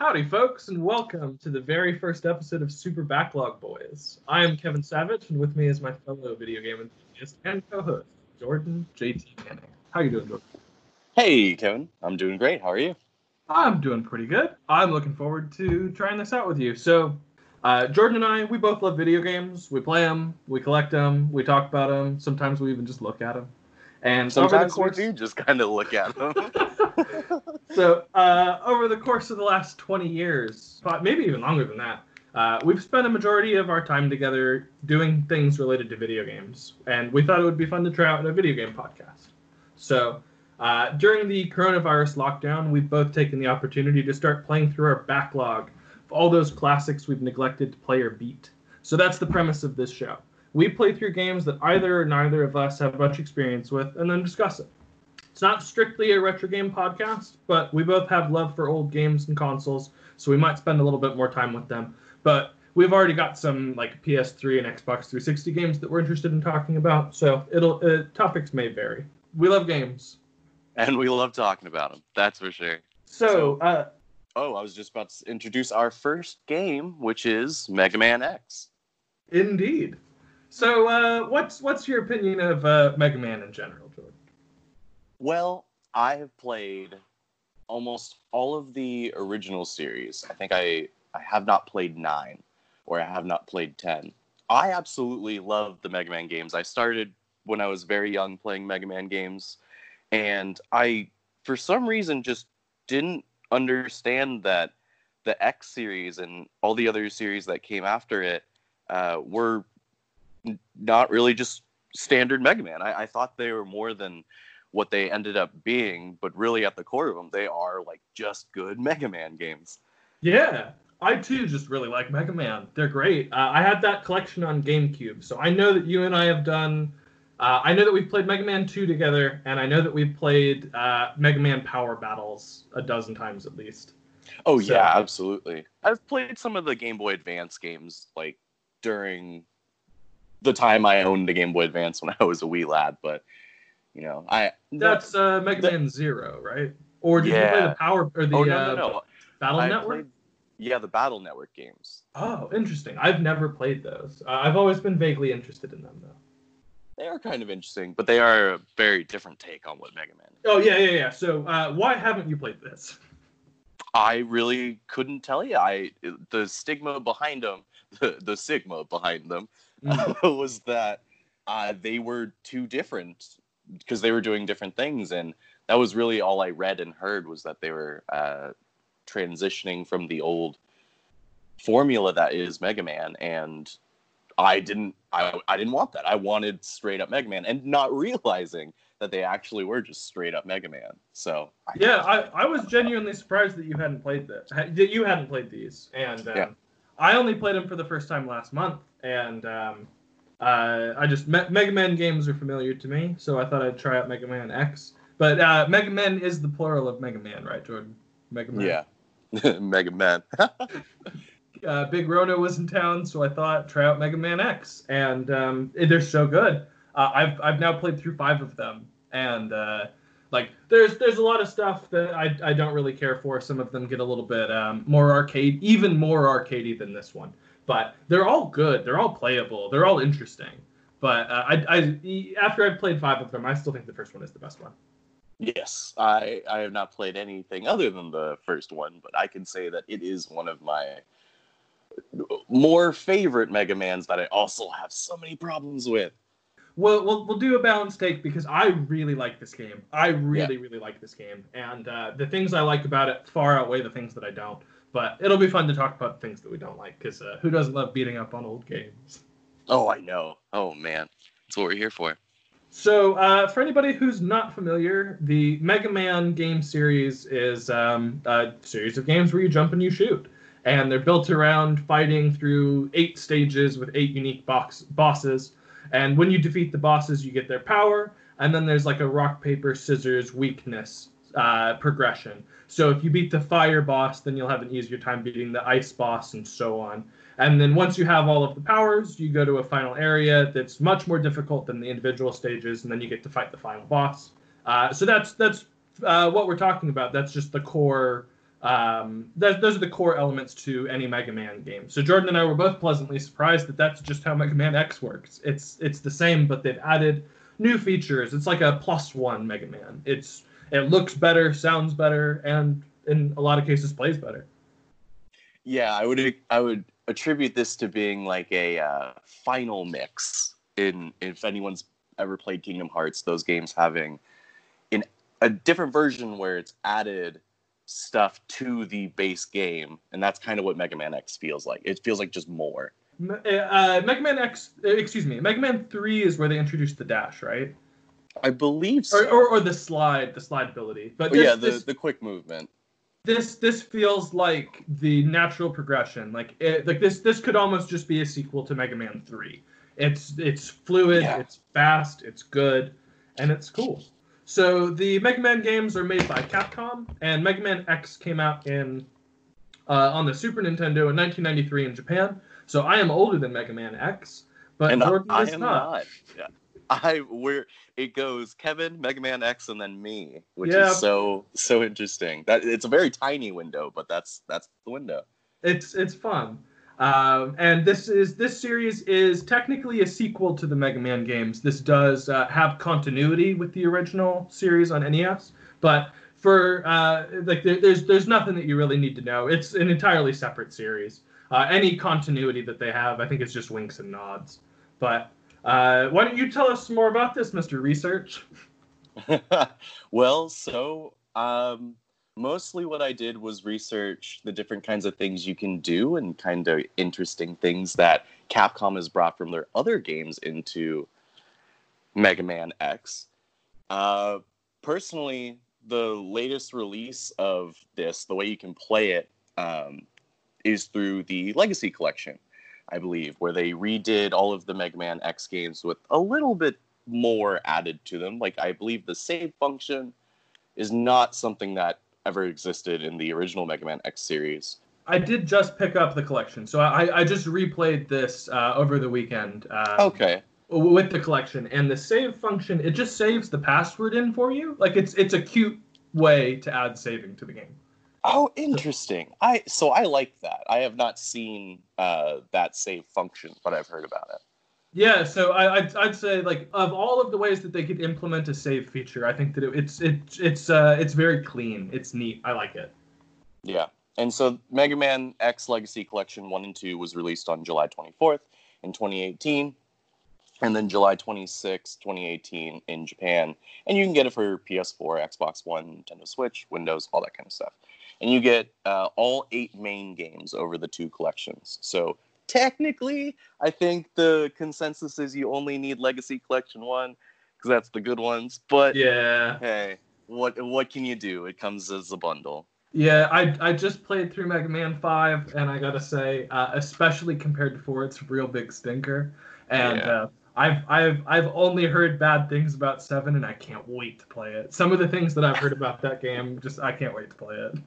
Howdy, folks, and welcome to the very first episode of Super Backlog Boys. I am Kevin Savage, and with me is my fellow video game enthusiast and co-host, Jordan JT Manning. How you doing, Jordan? Hey, Kevin. I'm doing great. How are you? I'm doing pretty good. I'm looking forward to trying this out with you. So, uh, Jordan and I, we both love video games. We play them, we collect them, we talk about them. Sometimes we even just look at them. And over the Sometimes course, we do just kind of look at them. so uh, over the course of the last 20 years but maybe even longer than that uh, we've spent a majority of our time together doing things related to video games. And we thought it would be fun to try out a video game podcast. So uh, during the coronavirus lockdown we've both taken the opportunity to start playing through our backlog of all those classics we've neglected to play or beat. So that's the premise of this show we play through games that either or neither of us have much experience with and then discuss it it's not strictly a retro game podcast, but we both have love for old games and consoles, so we might spend a little bit more time with them. But we've already got some like PS3 and Xbox 360 games that we're interested in talking about, so it'll uh, topics may vary. We love games, and we love talking about them. That's for sure. so uh, Oh, I was just about to introduce our first game, which is Mega Man X. indeed. So uh, what's what's your opinion of uh, Mega Man in general, Jordan? Well, I have played almost all of the original series. I think I, I have not played 9 or I have not played 10. I absolutely love the Mega Man games. I started when I was very young playing Mega Man games and I for some reason just didn't understand that the X series and all the other series that came after it uh, were not really just standard Mega Man. I, I thought they were more than what they ended up being, but really at the core of them, they are like just good Mega Man games. Yeah, I too just really like Mega Man. They're great. Uh, I had that collection on GameCube, so I know that you and I have done. Uh, I know that we've played Mega Man 2 together, and I know that we've played uh, Mega Man Power Battles a dozen times at least. Oh So- yeah, absolutely. I've played some of the Game Boy Advance games like during the time I owned the Game Boy Advance when I was a wee lad, but you know, I That's uh, Mega that- Man Zero, right? Or did you play the Power or the oh no uh, no no. Battle I Network? played- yeah, the Battle Network games. Oh, interesting. I've never played those. Uh, I've always been vaguely interested in them, though. They are kind of interesting, but they are a very different take on what Mega Man is. Oh yeah, yeah, yeah. So uh, why haven't you played this? I really couldn't tell you. I the stigma behind them, the, the sigma behind them, Mm. was that uh, they were too different because they were doing different things, and that was really all I read and heard was that they were uh, transitioning from the old formula that is Mega Man, and I didn't. I, I didn't want that. I wanted straight up Mega Man, and not realizing that they actually were just straight up Mega Man. So I, Yeah, I, I was genuinely surprised that you hadn't played this. That you hadn't played these, and um, Yeah. I only played them for the first time last month, and um, uh, I just Me- Mega Man games are familiar to me, so I thought I'd try out Mega Man X. But uh, Mega Man is the plural of Mega Man, right, Jordan? Mega Man. yeah, Mega Man. Uh, Big Rona was in town, so I thought try out Mega Man X, and um, they're so good. Uh, I've I've now played through five of them, and uh, like there's there's a lot of stuff that I, I don't really care for. Some of them get a little bit um, more arcade, even more arcadey than this one. But they're all good. They're all playable. They're all interesting. But uh, I, I after I've played five of them, I still think the first one is the best one. Yes, I I have not played anything other than the first one, but I can say that it is one of my more favorite Mega Mans that I also have so many problems with. We'll, we'll, we'll do a balance take because I really like this game. I really, really like this game. And uh, the things I like about it far outweigh the things that I don't. But it'll be fun to talk about things that we don't like because uh, who doesn't love beating up on old games? Oh, I know. Oh man, that's what we're here for. So, uh, for anybody who's not familiar, the Mega Man game series is um, a series of games where you jump and you shoot. And they're built around fighting through eight stages with eight unique box- bosses. And when you defeat the bosses, you get their power. And then there's like a rock, paper, scissors weakness uh, progression. So if you beat the fire boss, then you'll have an easier time beating the ice boss and so on. And then once you have all of the powers, you go to a final area that's much more difficult than the individual stages, and then you get to fight the final boss. Uh, so that's that's uh, what we're talking about. That's just the core Um, th- those are the core elements to any Mega Man game. So Jordan and I were both pleasantly surprised that that's just how Mega Man X works. It's it's the same, but they've added new features. It's like a plus one Mega Man. It's it looks better, sounds better, and in a lot of cases plays better. Yeah, I would I would attribute this to being like a uh, final mix. In if anyone's ever played Kingdom Hearts, those games having in a different version where it's added stuff to the base game, and that's kind of what Mega Man X feels like. It feels like just more. Uh, Mega Man X, uh, excuse me, Mega Man Three is where they introduced the dash, right? I believe so. Or, or, or the slide, the slide ability. But oh, yeah, the this, the quick movement. this this feels like the natural progression. Like it, like this this could almost just be a sequel to Mega Man Three. It's it's fluid, Yeah. it's fast, it's good, and it's cool. So the Mega Man games are made by Capcom, and Mega Man X came out in uh, on the Super Nintendo in 1993 in Japan. So I am older than Mega Man X, but and I, Jordan I is am not. not. Yeah. I where it goes Kevin, Mega Man X, and then me, which Yeah. is so so interesting. That it's a very tiny window, but that's that's the window. It's it's fun. Um, and this is this series is technically a sequel to the Mega Man games. This does uh, have continuity with the original series on NES, but for uh, like there, there's there's nothing that you really need to know. It's an entirely separate series. Uh, any continuity that they have, I think, is just winks and nods. But uh, why don't you tell us more about this, Mister Research? well, so um, mostly what I did was research the different kinds of things you can do and kind of interesting things that Capcom has brought from their other games into Mega Man X. Uh, personally, the latest release of this, the way you can play it, um, is through the Legacy Collection, I believe, where they redid all of the Mega Man X games with a little bit more added to them. Like I believe the save function is not something that ever existed in the original Mega Man X series. I did just pick up the collection, so I, I just replayed this uh, over the weekend. Uh, Okay. with the collection and the save function it just saves the password in for you like it's it's a cute way to add saving to the game Oh, interesting. I so I like that. I have not seen uh, that save function, but I've heard about it. Yeah so I, I'd, I'd say like of all of the ways that they could implement a save feature i think that it, it's it, it's uh it's very clean it's neat i like it Yeah. And so Mega Man X Legacy Collection 1 and 2 was released on July 24th in 2018 and then July 26, 2018 in Japan. And you can get it for PS4, Xbox One, Nintendo Switch, Windows, all that kind of stuff. And you get uh, all eight main games over the two collections. So technically, I think the consensus is you only need Legacy Collection 1 because that's the good ones. But yeah hey, what what can you do? It comes as a bundle. yeah i i just played through mega man 5 and i gotta say uh, especially compared to 4 it's a real big stinker and Yeah. uh, I've I've I've only heard bad things about seven, and I can't wait to play it. Some of the things that I've heard about that game, just I can't wait to play it.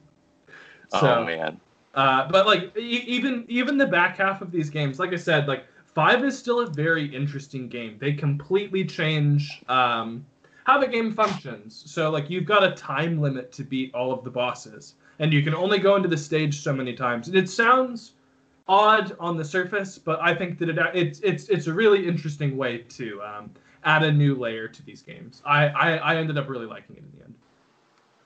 So, oh man. Uh, but like e- even even the back half of these games, like I said, like five is still a very interesting game. They completely change um, how the game functions. So like you've got a time limit to beat all of the bosses, and you can only go into the stage so many times. And it sounds odd on the surface, but I think that it it's it's it's a really interesting way to um, add a new layer to these games. I, I I ended up really liking it in the end.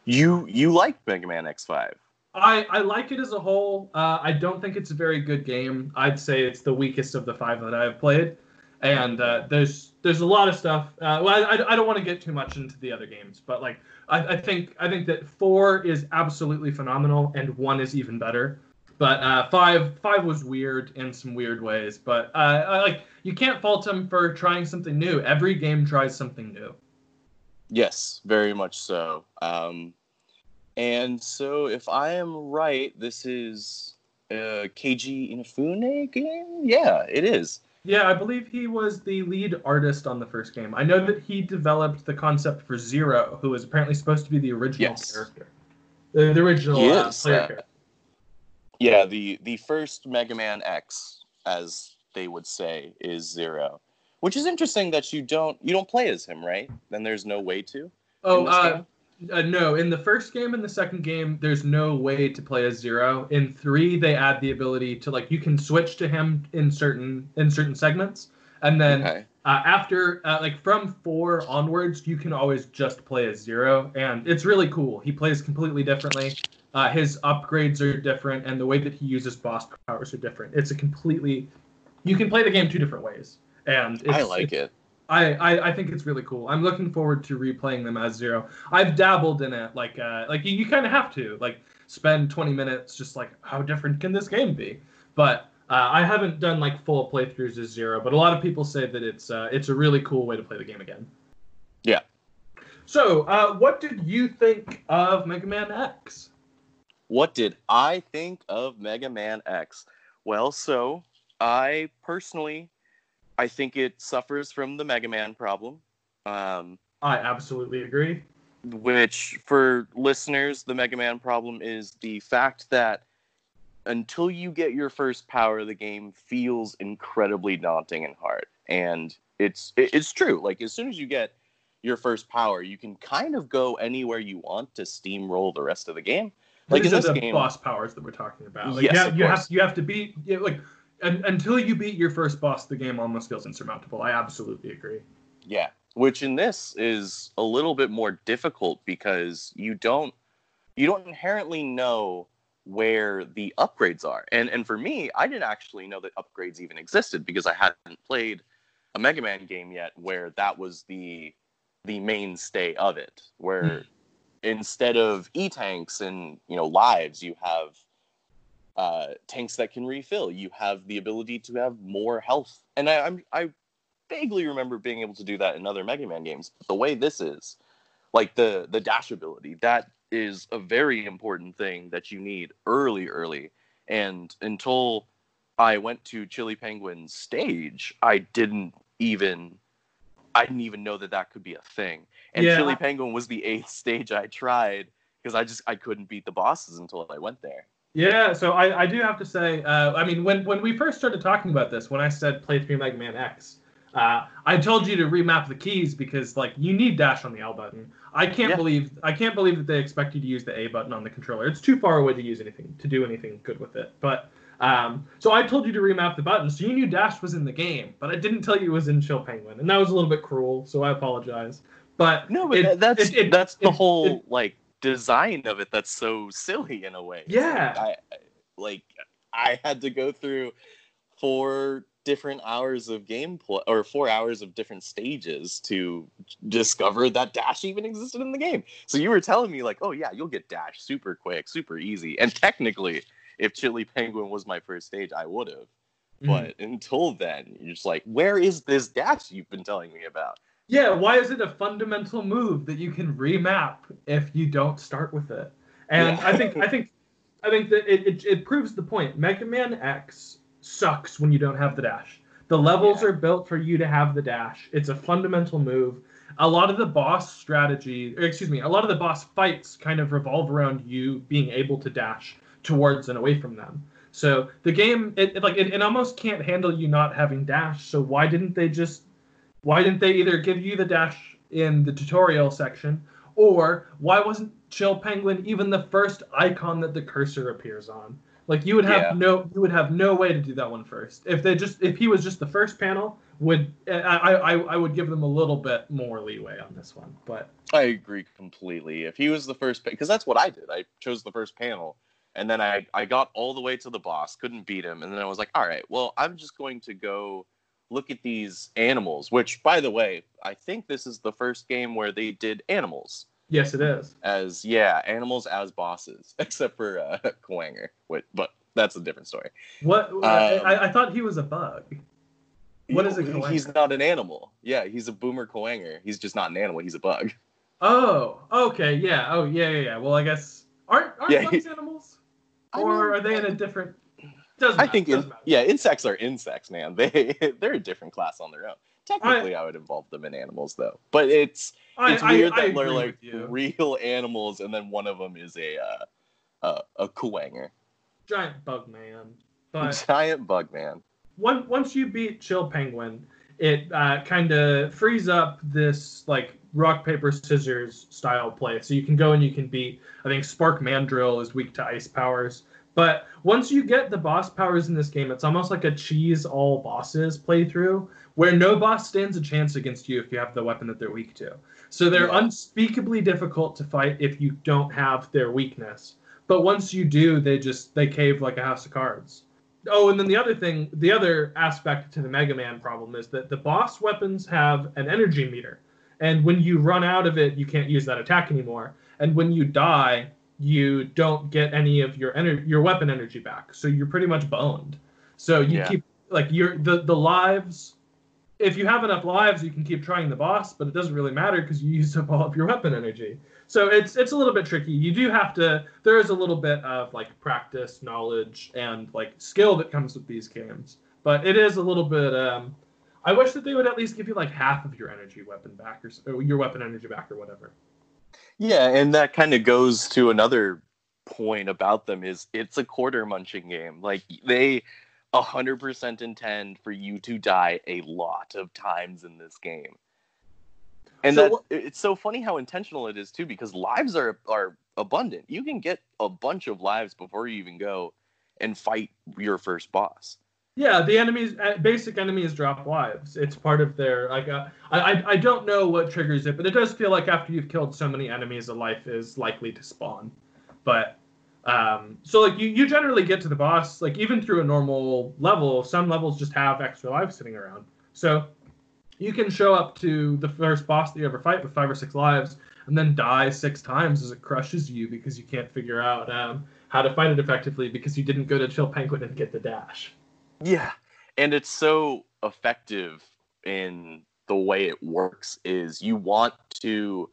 You you like Mega Man X5? I, I like it as a whole. Uh, I don't think it's a very good game. I'd say it's the weakest of the five that I've played. And uh, there's there's a lot of stuff. Uh, well, I, I don't want to get too much into the other games, but like I, I think I think that four is absolutely phenomenal, and one is even better. But uh, five five was weird in some weird ways. But uh, I, like you can't fault them for trying something new. Every game tries something new. Yes, very much so. Um, and so, if I am right, this is a Keiji Inafune game. Yeah, it is. Yeah, I believe he was the lead artist on the first game. I know that he developed the concept for Zero, who is apparently supposed to be the original Yes. character. The, the original He uh, player uh, character. Yeah, the the first Mega Man X, as they would say, is Zero, which is interesting that you don't you don't play as him, right? Then there's no way to. Oh, uh? Uh, no, in the first game and the second game, there's no way to play as zero. In three, they add the ability to like you can switch to him in certain in certain segments, and then Okay. uh, after uh, like from four onwards, you can always just play as zero, and it's really cool. He plays completely differently. Uh, his upgrades are different, and the way that he uses boss powers are different. It's a completely you can play the game two different ways, and it's, I like it. I, I I think it's really cool. I'm looking forward to replaying them as zero. I've dabbled in it, like uh, like you, you kind of have to like spend 20 minutes just like how different can this game be? But uh, I haven't done like full playthroughs as zero, but a lot of people say that it's uh, it's a really cool way to play the game again. Yeah. So, uh, what did you think of Mega Man X? What did I think of Mega Man X? Well, so I personally, I think it suffers from the Mega Man problem. Um, I absolutely agree. which for listeners the mega man problem is the fact that until you get your first power the game feels incredibly daunting and hard and it's it's true like as soon as you get your first power you can kind of go anywhere you want to steamroll the rest of the game like in this the game boss powers that we're talking about. Like, Yes, you, have, you have you have to beat you, like un, until you beat your first boss, the game almost feels insurmountable. I absolutely agree. Yeah, which in this is a little bit more difficult because you don't you don't inherently know where the upgrades are. And and for me, I didn't actually know that upgrades even existed because I hadn't played a Mega Man game yet where that was the the mainstay of it, where hmm. instead of E tanks and you know lives, you have uh, tanks that can refill. You have the ability to have more health, and I, I'm I vaguely remember being able to do that in other Mega Man games. But the way this is, like the the dash ability, that is a very important thing that you need early, early. And until I went to Chili Penguin's stage, I didn't even I didn't even know that that could be a thing. And Yeah, Chili Penguin was the eighth stage I tried because I just I couldn't beat the bosses until I went there. Yeah, so I, I do have to say, uh, I mean, when, when we first started talking about this, when I said play through Mega Man X, uh, I told you to remap the keys because like you need dash on the L button. I can't Yeah. believe I can't believe that they expect you to use the A button on the controller. It's too far away to use anything to do anything good with it. But um, so I told you to remap the button, so you knew dash was in the game, but I didn't tell you it was in Chill Penguin, and that was a little bit cruel. So I apologize. But No, but it- that's it- it- that's the whole like design of it that's so silly in a way. Yeah. Like, I like I had to go through four different hours of gameplay or four hours of different stages to discover that dash even existed in the game. So you were telling me like, oh yeah, you'll get dash super quick, super easy. And technically, if Chili Penguin was my first stage, I would have. Mhm. But until then, you're just like, where is this dash you've been telling me about? Yeah, why is it a fundamental move that you can remap if you don't start with it? And Yeah. I think I think I think that it, it, it proves the point. Mega Man X sucks when you don't have the dash. The levels Yeah. are built for you to have the dash. It's a fundamental move. A lot of the boss strategy, or excuse me, a lot of the boss fights kind of revolve around you being able to dash towards and away from them. So the game, it, it like it, it almost can't handle you not having dash. So why didn't they just why didn't they either give you the dash in the tutorial section or why wasn't chill penguin even the first icon that the cursor appears on like you would have Yeah. no you would have no way to do that one first if they just if he was just the first panel would i i, I would give them a little bit more leeway on this one but I agree completely. If he was the first, because that's what I did. I chose the first panel, and then I I got all the way to the boss, couldn't beat him, and then I was like, all right, well, I'm just going to go look at these animals. Which, by the way, I think this is the first game where they did animals yes it is as yeah, animals as bosses, except for uh, Kuwanger. Wait, but that's a different story. what Um, I, I thought he was a bug What is a He- Kuwanger? He's not an animal. Yeah, he's a boomer Kuwanger. He's just not an animal. He's a bug. oh okay yeah oh yeah yeah, yeah. well i guess aren't aren't Yeah, bugs animals I or mean, are they in a different doesn't I matter, think, in, yeah, insects are insects, man. They they're a different class on their own. Technically, I, would involve them in animals, though. But it's I, it's weird I, I that they're like real animals, and then one of them is a uh, uh, a Kuwanger, giant bug man. But giant bug man. one, once you beat Chill Penguin, it uh, kind of frees up this like rock paper scissors style play. So you can go and you can beat. I think Spark Mandrill is weak to ice powers. But once you get the boss powers in this game, it's almost like a cheese all bosses playthrough where no boss stands a chance against you if you have the weapon that they're weak to. So they're Yeah. unspeakably difficult to fight if you don't have their weakness. But once you do, they just they cave like a house of cards. Oh, and then the other thing, the other aspect to the Mega Man problem is that the boss weapons have an energy meter. And when you run out of it, you can't use that attack anymore. And when you die, you don't get any of your energy your weapon energy back. So you're pretty much boned. So you Yeah. keep like your the the lives if you have enough lives, you can keep trying the boss, but it doesn't really matter because you use up all of your weapon energy. So it's it's a little bit tricky. You do have to. There is a little bit of like practice, knowledge, and like skill that comes with these games. But it is a little bit. Um, I wish that they would at least give you like half of your energy weapon back, or, or your weapon energy back, or whatever. Yeah, and that kind of goes to another point about them is it's a quarter munching game. Like they 100% intend for you to die a lot of times in this game. And So that what- it's so funny how intentional it is too because lives are are abundant. You can get a bunch of lives before you even go and fight your first boss. Yeah, the enemies, uh, basic enemies drop lives. It's part of their like. Uh, I I I don't know what triggers it, but it does feel like after you've killed so many enemies, a life is likely to spawn. But um, so like you you generally get to the boss like even through a normal level. Some levels just have extra lives sitting around, so you can show up to the first boss that you ever fight with five or six lives, and then die six times as it crushes you because you can't figure out um, how to fight it effectively because you didn't go to Chill Penguin and get the dash. Yeah. And it's so effective in the way it works is you want to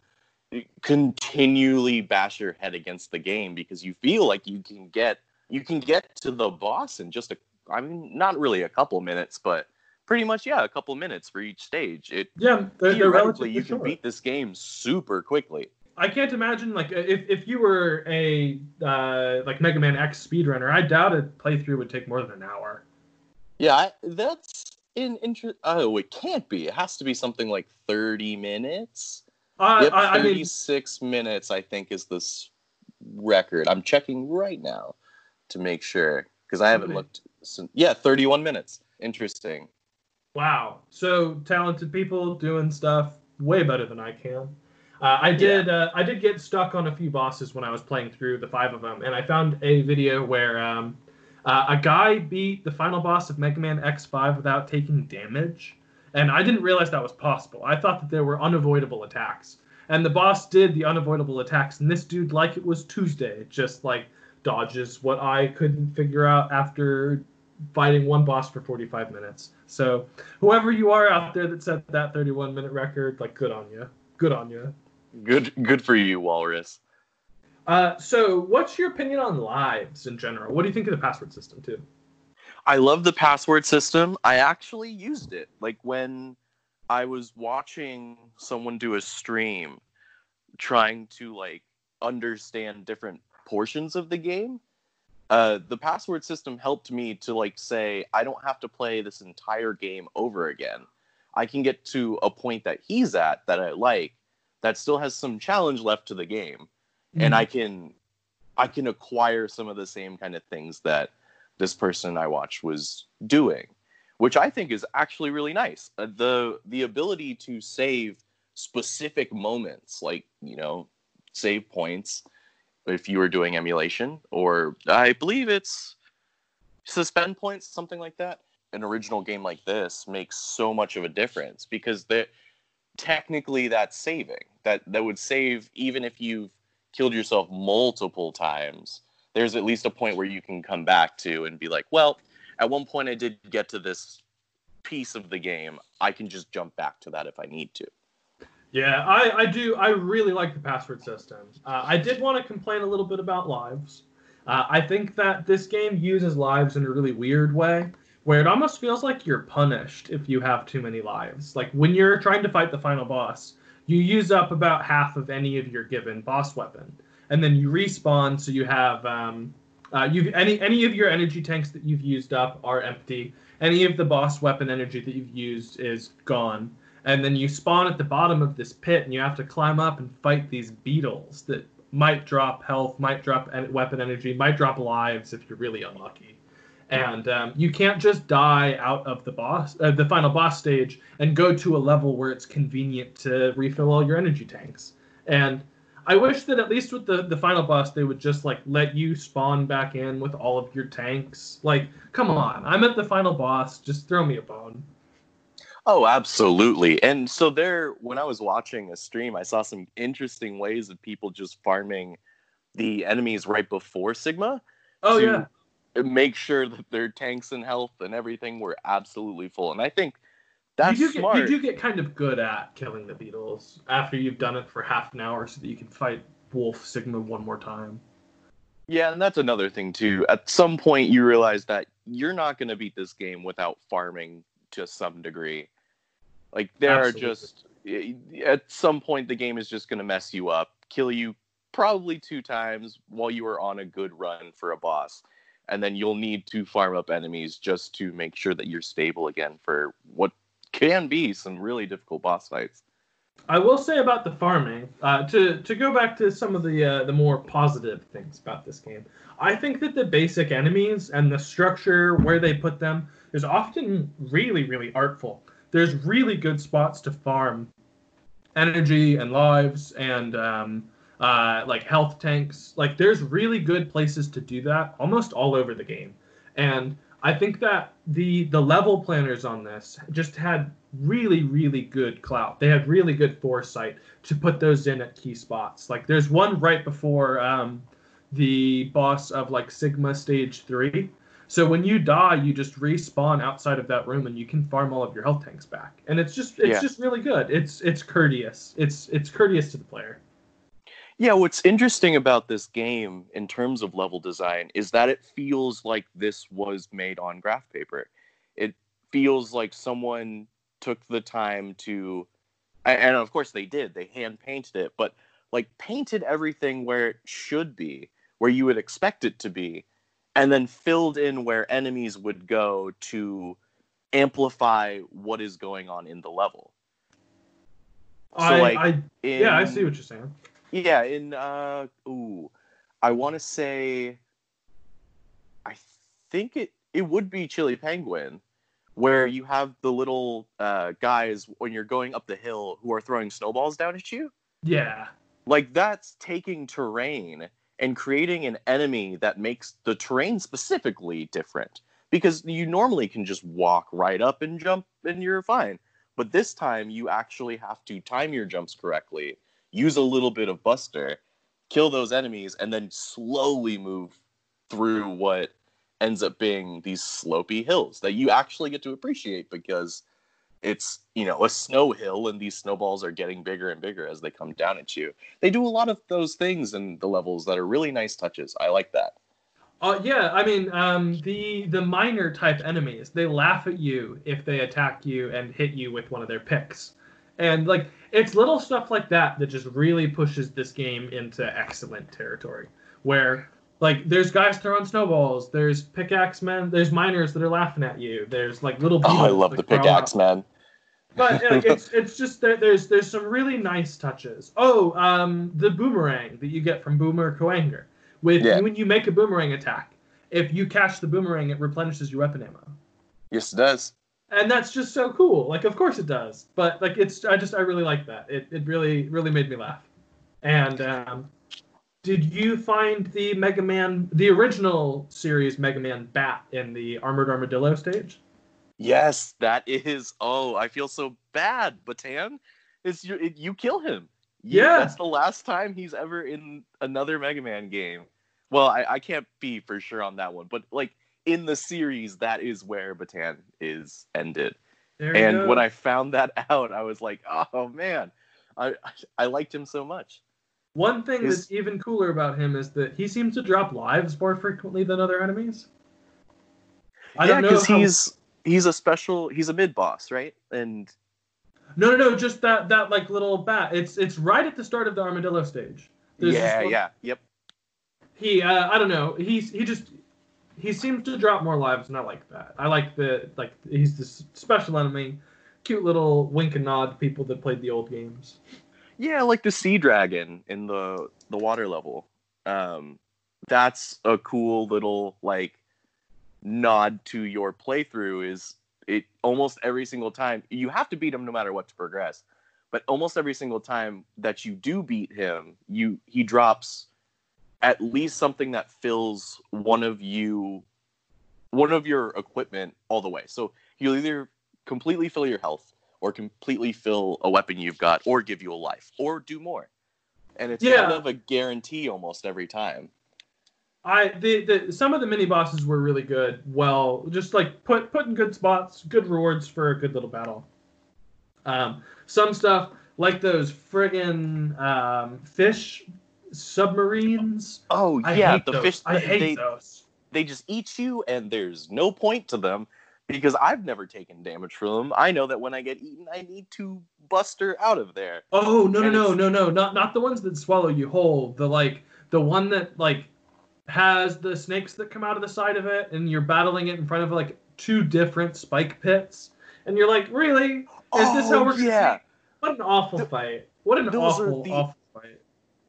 continually bash your head against the game because you feel like you can get you can get to the boss in just a I mean not really a couple minutes but pretty much yeah a couple minutes for each stage it Yeah, they're, they're theoretically you can short. beat this game super quickly I can't imagine like if, if you were a uh, like Mega Man X speedrunner, I doubt a playthrough would take more than an hour. Yeah I, that's in interest oh it can't be it has to be something like 30 minutes Uh, yep, I, I mean, 36 minutes, I think, is this record. I'm checking right now to make sure because I haven't Okay. looked. Since, yeah, 31 minutes. Interesting. wow, so talented people doing stuff way better than I can. Uh, I did. Uh, I did get stuck on a few bosses when I was playing through the five of them, and I found a video where um, uh, a guy beat the final boss of Mega Man X5 without taking damage, and I didn't realize that was possible. I thought that there were unavoidable attacks, and the boss did the unavoidable attacks, and this dude, like it was Tuesday, just like dodges what I couldn't figure out after fighting one boss for 45 minutes. So, whoever you are out there that set that 31 minute record, like, good on you. Good on you. Good, good for you, Walrus. Uh, so, what's your opinion on lives in general? What do you think of the password system, too? I love the password system. I actually used it like when I was watching someone do a stream trying to like understand different portions of the game. Uh, the password system helped me to like say I don't have to play this entire game over again. I can get to a point that he's at that I like that still has some challenge left to the game and I can I can acquire some of the same kind of things that this person I watched was doing, which I think is actually really nice. Uh, the the ability to save specific moments, like you know, save points if you were doing emulation, or I believe it's suspend points, something like that. An original game like this makes so much of a difference because the technically that's saving. That that would save even if you've killed yourself multiple times there's at least a point where you can come back to and be like, well, at one point I did get to this piece of the game. I can just jump back to that if I need to. Yeah, I, I do. I really like the password system. Uh, I did want to complain a little bit about lives. Uh, I think that this game uses lives in a really weird way, where it almost feels like you're punished if you have too many lives. Like when you're trying to fight the final boss, you use up about half of any of your given boss weapon, and then you respawn, so you have um, uh, you've any any of your energy tanks that you've used up are empty. Any of the boss weapon energy that you've used is gone and then you spawn at the bottom of this pit, and you have to climb up and fight these beetles that might drop health, might drop weapon energy, might drop lives if you're really unlucky. And um, you can't just die out of the boss, uh, the final boss stage, and go to a level where it's convenient to refill all your energy tanks. And I wish that at least with the the final boss, they would just like let you spawn back in with all of your tanks. Like, come on, I'm at the final boss. Just throw me a bone. Oh, absolutely. And so there, when I was watching a stream, I saw some interesting ways of people just farming the enemies right before Sigma. Oh yeah. Make sure that their tanks and health and everything were absolutely full. And I think that's you do smart. Get, you do get kind of good at killing the beetles after you've done it for half an hour, so that you can fight Wolf Sigma one more time. Yeah, and that's another thing too. At some point, you realize that you're not going to beat this game without farming to some degree. Like there Absolutely. are just eh, at some point the game is just going to mess you up, kill you probably two times while you are on a good run for a boss. And then you'll need to farm up enemies just to make sure that you're stable again for what can be some really difficult boss fights. I will say about the farming, uh, to to go back to some of the uh, the more positive things about this game. I think that the basic enemies and the structure where they put them is often really really artful there's really good spots to farm energy and lives and um, uh, like health tanks. Like there's really good places to do that almost all over the game. And I think that the the level planners on this just had really really good clout. They had really good foresight to put those in at key spots. Like there's one right before um, the boss of like Sigma Stage Three so when you die, you just respawn outside of that room and you can farm all of your health tanks back. And it's just it's yeah. just really good. It's it's courteous. It's it's courteous to the player. Yeah, what's interesting about this game in terms of level design is that it feels like this was made on graph paper. It feels like someone took the time to and of course they did. They hand painted it, but like painted everything where it should be, where you would expect it to be and then filled in where enemies would go to amplify what is going on in the level. So I, like I, in, yeah, I see what you're saying. Yeah, in uh ooh, I want to say I think it it would be Chili Penguin where you have the little uh, guys when you're going up the hill who are throwing snowballs down at you. Yeah. Like that's taking terrain and creating an enemy that makes the terrain specifically different because you normally can just walk right up and jump and you're fine but this time you actually have to time your jumps correctly use a little bit of buster kill those enemies and then slowly move through what ends up being these slopy hills that you actually get to appreciate because it's you know a snow hill and these snowballs are getting bigger and bigger as they come down at you. They do a lot of those things in the levels that are really nice touches. I like that. Uh, yeah i mean um, the the miner type enemies they laugh at you if they attack you and hit you with one of their picks and like it's little stuff like that that just really pushes this game into excellent territory where like there's guys throwing snowballs there's pickaxe men there's miners that are laughing at you there's like little oh i love the pickaxe men but it's it's just there's there's some really nice touches. Oh, um, the boomerang that you get from Boomer Kuwanger. With yeah. when you make a boomerang attack, if you catch the boomerang, it replenishes your weapon ammo. Yes, it does. And that's just so cool. Like, of course it does. But like, it's I just I really like that. It it really really made me laugh. And um, did you find the Mega Man, the original series Mega Man Bat in the Armored Armadillo stage? Yes, that is. Oh, I feel so bad, Batton. It's you. It, you kill him. You, yeah, that's the last time he's ever in another Mega Man game. Well, I, I can't be for sure on that one, but like in the series, that is where Batton is ended. and when I found that out, I was like, oh man, I I liked him so much. One thing His... that's even cooler about him is that he seems to drop lives more frequently than other enemies. I yeah, because how... he's he's a special he's a mid boss right and no no no just that that like little bat it's it's right at the start of the armadillo stage There's yeah yeah yep he uh, i don't know he's he just he seems to drop more lives and i like that i like the like he's this special enemy cute little wink and nod to people that played the old games. Yeah, like the sea dragon in the the water level. Um, that's a cool little like nod to your playthrough. Is it almost every single time you have to beat him no matter what to progress, but almost every single time that you do beat him, you he drops at least something that fills one of you one of your equipment all the way. So you'll either completely fill your health or completely fill a weapon you've got or give you a life or do more. And it's Yeah. kind of a guarantee almost every time. I the, the some of the mini bosses were really good. Well, just like put put in good spots, good rewards for a good little battle. Um, some stuff like those friggin' um, fish submarines. Oh yeah, the those. fish I hate they those. they just eat you and there's no point to them because I've never taken damage from them. I know that when I get eaten I need to buster out of there. Oh no no and no it's- no no not not the ones that swallow you whole. The like the one that like has the snakes that come out of the side of it, and you're battling it in front of like two different spike pits, and you're like, really? Is this how Oh, we're yeah. What an awful Th- fight! What an awful the- awful!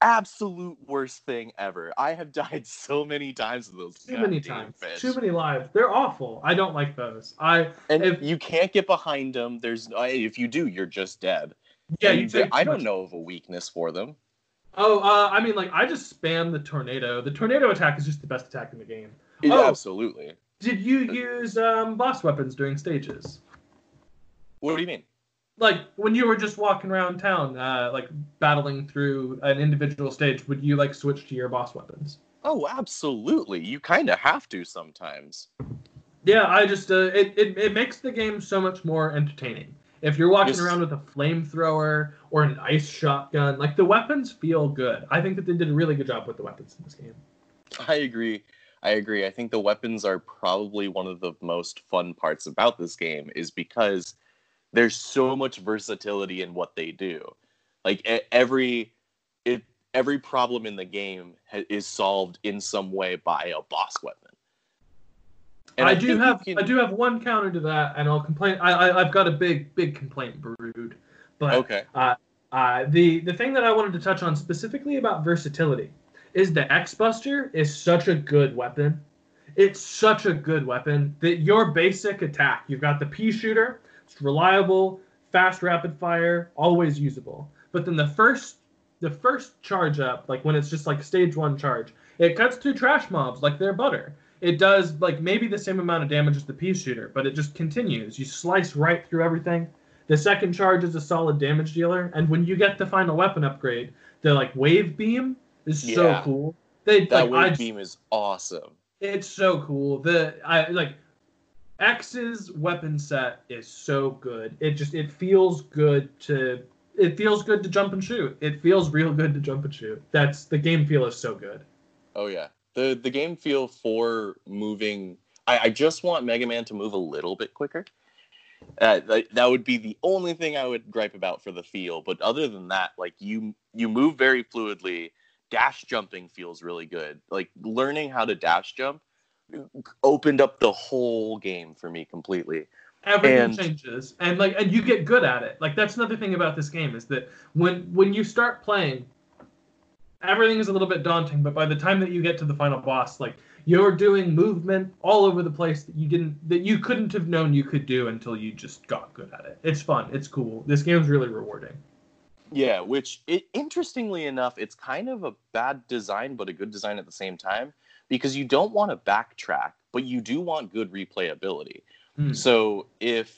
Absolute worst thing ever. I have died so many times with those. Too many times, fish. too many lives. They're awful. I don't like those. I And if- you can't get behind them. There's uh, if you do, you're just dead. yeah, And you they- I don't much- know of a weakness for them. Oh, uh, I mean, like I just spam the tornado. The tornado attack is just the best attack in the game. Yeah, Oh. absolutely. Did you use um, boss weapons during stages? What do you mean? Like when you were just walking around town, uh, like battling through an individual stage, would you like switch to your boss weapons? Oh, absolutely. You kind of have to sometimes. Yeah, I just uh, it, it it makes the game so much more entertaining. If you're walking Yes. around with a flamethrower or an ice shotgun, like the weapons feel good. I think that they did a really good job with the weapons in this game. I agree. I agree. I think the weapons are probably one of the most fun parts about this game is because there's so much versatility in what they do. Like every it every problem in the game ha- is solved in some way by a boss weapon. I, do have can- I do have one counter to that, and I'll complain. I, I I've got a big big complaint brewed, but Okay. Uh, the the thing that I wanted to touch on specifically about versatility is the X Buster is such a good weapon. It's such a good weapon that your basic attack, you've got the pea shooter, it's reliable, fast, rapid fire, always usable. But then the first the first charge up, like when it's just like stage one charge, it cuts through trash mobs like they're butter. It does like maybe the same amount of damage as the pea shooter, but it just continues. You slice right through everything. The second charge is a solid damage dealer, and when you get the final weapon upgrade, the like wave beam is so cool. They That like wave I, beam is awesome. it's so cool. The I like X's weapon set is so good. It just it feels good to it feels good to jump and shoot. It feels real good to jump and shoot. That's the game feel is so good. Oh yeah. The the game feel for moving I, I just want Mega Man to move a little bit quicker. Uh, that, that would be the only thing I would gripe about for the feel. But other than that, like you you move very fluidly. Dash jumping feels really good. Like learning how to dash jump opened up the whole game for me completely. Everything And- changes, and like and you get good at it. Like that's another thing about this game is that when when you start playing, everything is a little bit daunting. But by the time that you get to the final boss, like you're doing movement all over the place that you didn't that you couldn't have known you could do until you just got good at it. It's fun. It's cool. This game's really rewarding. Yeah, which it, interestingly enough, it's kind of a bad design, but a good design at the same time because you don't want to backtrack, but you do want good replayability. Hmm. So if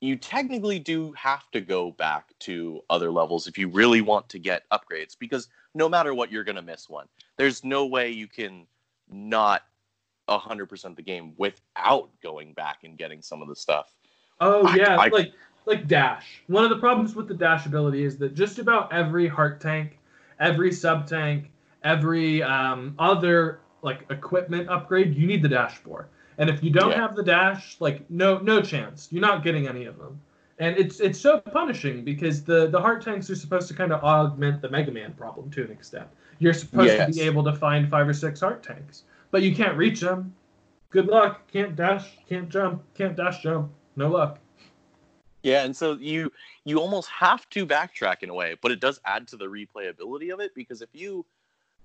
you technically do have to go back to other levels if you really want to get upgrades, because no matter what, you're gonna miss one. There's no way you can not 100% the game without going back and getting some of the stuff. Oh I- yeah, I- like like dash. One of the problems with the dash ability is that just about every heart tank, every sub tank, every um, other like equipment upgrade, you need the dash for. And if you don't Yeah. have the dash, like no no chance. You're not getting any of them. And it's it's so punishing because the the heart tanks are supposed to kind of augment the Mega Man problem to an extent. You're supposed to be able to find five or six heart tanks, but you can't reach them. Good luck. Can't dash. Can't jump. Can't dash jump. No luck. Yeah, and so you you almost have to backtrack in a way, but it does add to the replayability of it because if you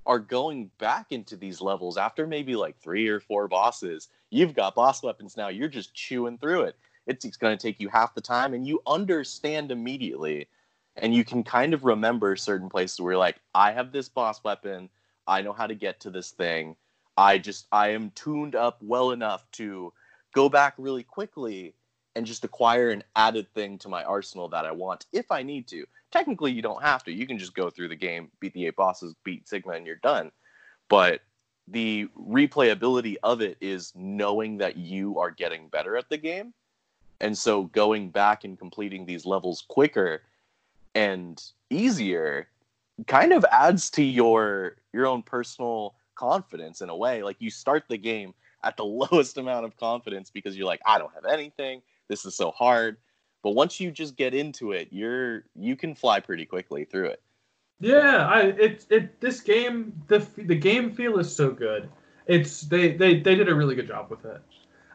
are going back into these levels after maybe like three or four bosses, you've got boss weapons now. You're just chewing through it. It's, it's going to take you half the time, and you understand immediately, and you can kind of remember certain places where you're like, I have this boss weapon. I know how to get to this thing. I just I am tuned up well enough to go back really quickly and just acquire an added thing to my arsenal that I want if I need to. Technically, you don't have to. You can just go through the game, beat the eight bosses, beat Sigma, and you're done. But the replayability of it is knowing that you are getting better at the game. And so going back and completing these levels quicker and easier kind of adds to your your own personal confidence in a way. Like you start the game at the lowest amount of confidence because you're like, I don't have anything this is so hard. But once you just get into it, you're you can fly pretty quickly through it. Yeah, I it it this game the the game feel is so good. It's they they they did a really good job with it.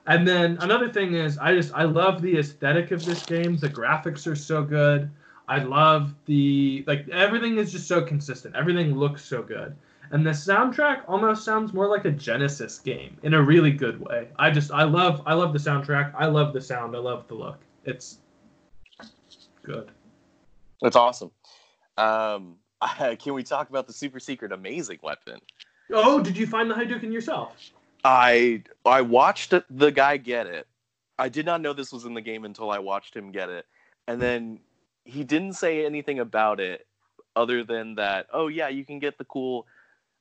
And then another thing is I just I love the aesthetic of this game. The graphics are so good. I love the like everything is just so consistent. Everything looks so good. And the soundtrack almost sounds more like a Genesis game in a really good way. I just I love I love the soundtrack. I love the sound. I love the look. It's good. That's awesome. Um, can we talk about the super secret amazing weapon? Oh, did you find the Hadouken yourself? I I watched the guy get it. I did not know this was in the game until I watched him get it, and then he didn't say anything about it other than that. Oh yeah, you can get the cool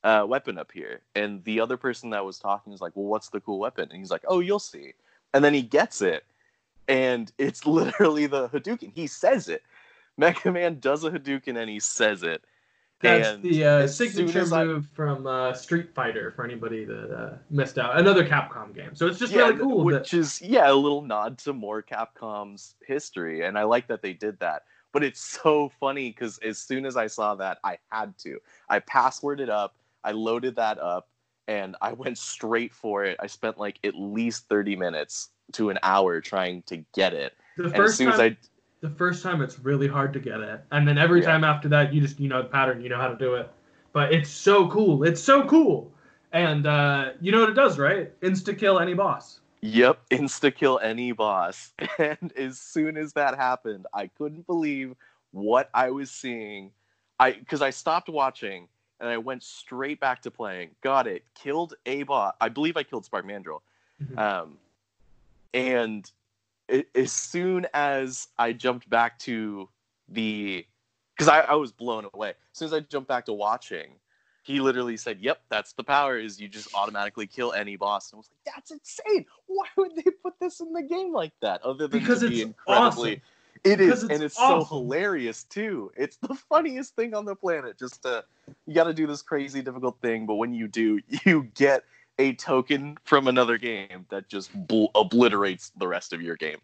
uh, weapon up here. And the other person that was talking is like, well, what's the cool weapon? And he's like, oh, you'll see. And then he gets it, and it's literally the Hadouken. He says it. Mega Man does a Hadouken and he says it. That's and the uh, signature move from uh, Street Fighter for anybody that uh, missed out. Another Capcom game. So it's just yeah, really cool. Which that... is, yeah, a little nod to more Capcom's history. And I like that they did that. But it's so funny because as soon as I saw that, I had to. I passworded up I loaded that up and I went straight for it. I spent like at least 30 minutes to an hour trying to get it. The and first time, I, the first time it's really hard to get it. And then every yeah. time after that you just you know the pattern, you know how to do it. But it's so cool. It's so cool. And uh, you know what it does, right? Insta kill any boss. Yep, insta kill any boss. And as soon as that happened, I couldn't believe what I was seeing. I because I stopped watching and I went straight back to playing. Got it. Killed a bot. I believe I killed Spark Mandrill. Mm-hmm. Um, and it, as soon as I jumped back to the, because I, I was blown away. As soon as I jumped back to watching, he literally said, "Yep, that's the power. Is you just automatically kill any boss." And I was like, "That's insane! Why would they put this in the game like that? Other than because it's be incredibly." Awesome. It is, it's and it's awesome. so hilarious too. It's the funniest thing on the planet. Just to, you got to do this crazy difficult thing, but when you do, you get a token from another game that just bl- obliterates the rest of your game.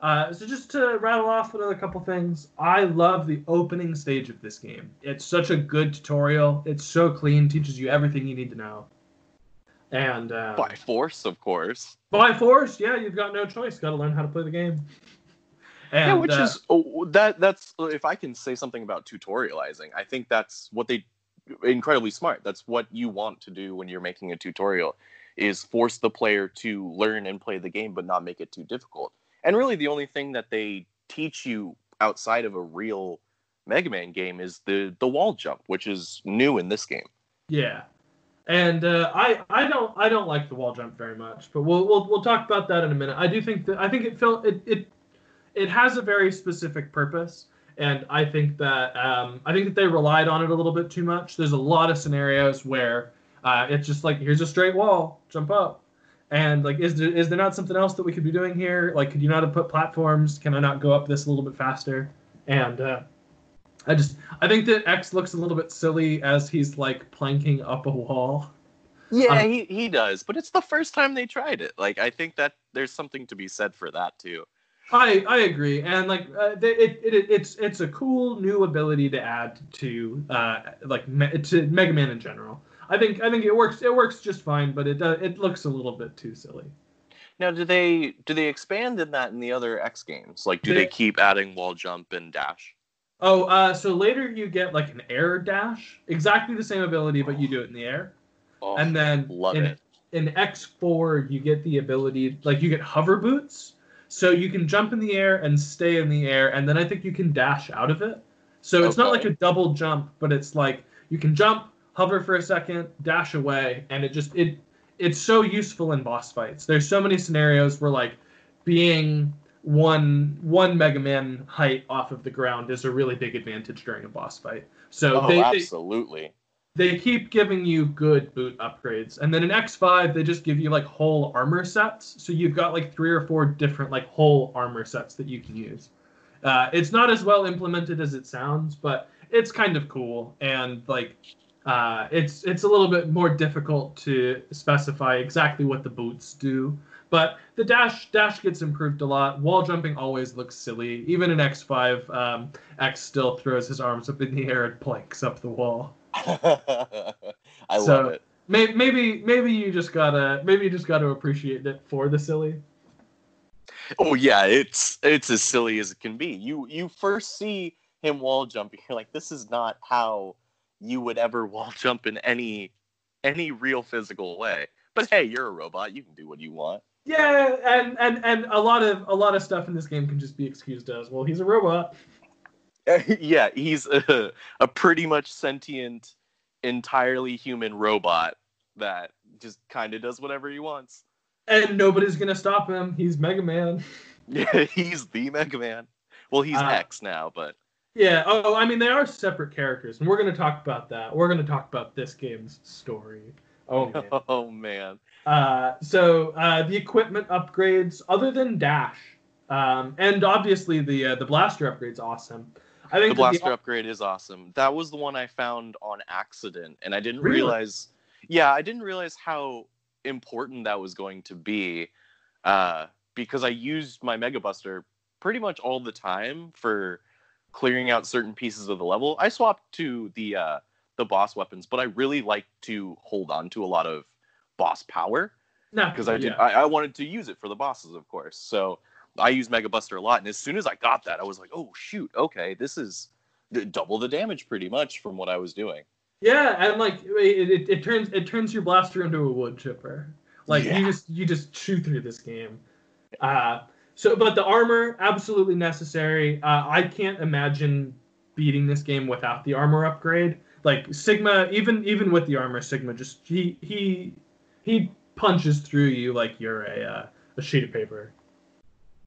Uh, so just to rattle off another couple things, I love the opening stage of this game. It's such a good tutorial. It's so clean, teaches you everything you need to know. And um, by force, of course. By force, yeah, you've got no choice. Got to learn how to play the game. And, yeah, which uh, is oh, that that's if I can say something about tutorializing, I think that's what they incredibly smart. That's what you want to do when you're making a tutorial is force the player to learn and play the game but not make it too difficult. And really the only thing that they teach you outside of a real Mega Man game is the the wall jump, which is new in this game. Yeah. And uh, I I don't I don't like the wall jump very much, but we'll we'll we'll talk about that in a minute. I do think that I think it felt it, it it has a very specific purpose, and I think that um, I think that they relied on it a little bit too much. There's a lot of scenarios where uh, it's just like here's a straight wall, jump up, and like is there is there not something else that we could be doing here? Like, could you not have put platforms? Can I not go up this a little bit faster? And uh, I just I think that X looks a little bit silly as he's like planking up a wall. Yeah, um, he, he does, but it's the first time they tried it. Like I think that there's something to be said for that too. I I agree, and like uh, it, it, it it's it's a cool new ability to add to uh like me, to Mega Man in general. I think I think it works it works just fine, but it does it looks a little bit too silly. Now, do they do they expand in that in the other X games? Like, do They- they keep adding wall jump and dash? Oh, uh, so later you get like an air dash, exactly the same ability, but you do it in the air. Oh, and then love in, it. in X4 you get the ability like you get hover boots, so you can jump in the air and stay in the air, and then I think you can dash out of it. So it's not like a double jump, but it's like you can jump, hover for a second, dash away, and it just it it's so useful in boss fights. There's so many scenarios where like being one one Mega Man height off of the ground is a really big advantage during a boss fight. So oh, they, they absolutely. They keep giving you good boot upgrades. And then in x5 they just give you like whole armor sets. So you've got like three or four different like whole armor sets that you can use. Uh, it's not as well implemented as it sounds but it's kind of cool. And like uh, it's it's a little bit more difficult to specify exactly what the boots do. But the dash dash gets improved a lot. Wall jumping always looks silly. Even in x5 um, x still throws his arms up in the air and planks up the wall I So- love it. Maybe, maybe maybe you just gotta maybe you just gotta appreciate it for the silly. Oh yeah, it's it's as silly as it can be. You you first see him wall jumping, you're like, this is not how you would ever wall jump in any any real physical way. But hey, you're a robot. You can do what you want. Yeah, and and and a lot of a lot of stuff in this game can just be excused as well. He's a robot. yeah, he's a, a pretty much sentient, entirely human robot that just kind of does whatever he wants. and nobody's gonna stop him. He's Mega Man. Yeah, he's the Mega Man. Well, he's Uh, X now, but Yeah. Oh, I mean they are separate characters, and we're gonna talk about that. We're gonna talk about this game's story. Oh man. oh man. Uh, so uh, the equipment upgrades, other than dash, um, and obviously the uh, the blaster upgrade's awesome. I think the blaster upgrade is awesome. That was the one I found on accident, and I didn't Really? realize. Yeah, I didn't realize how important that was going to be, uh, because I used my Mega Buster pretty much all the time for clearing out certain pieces of the level. I swapped to the uh, the boss weapons, but I really like to hold on to a lot of boss power no, because I did. yeah. I, I wanted to use it for the bosses, of course. So I use Mega Buster a lot, and as soon as I got that, I was like, "Oh shoot, okay, this is d- double the damage pretty much from what I was doing." Yeah, and like it, it, it turns it turns your blaster into a wood chipper. Like Yeah. you just you just chew through this game. Uh, so, but the armor absolutely necessary. Uh, I can't imagine beating this game without the armor upgrade. Like Sigma, even even with the armor, Sigma just he he he punches through you like you're a uh, a sheet of paper.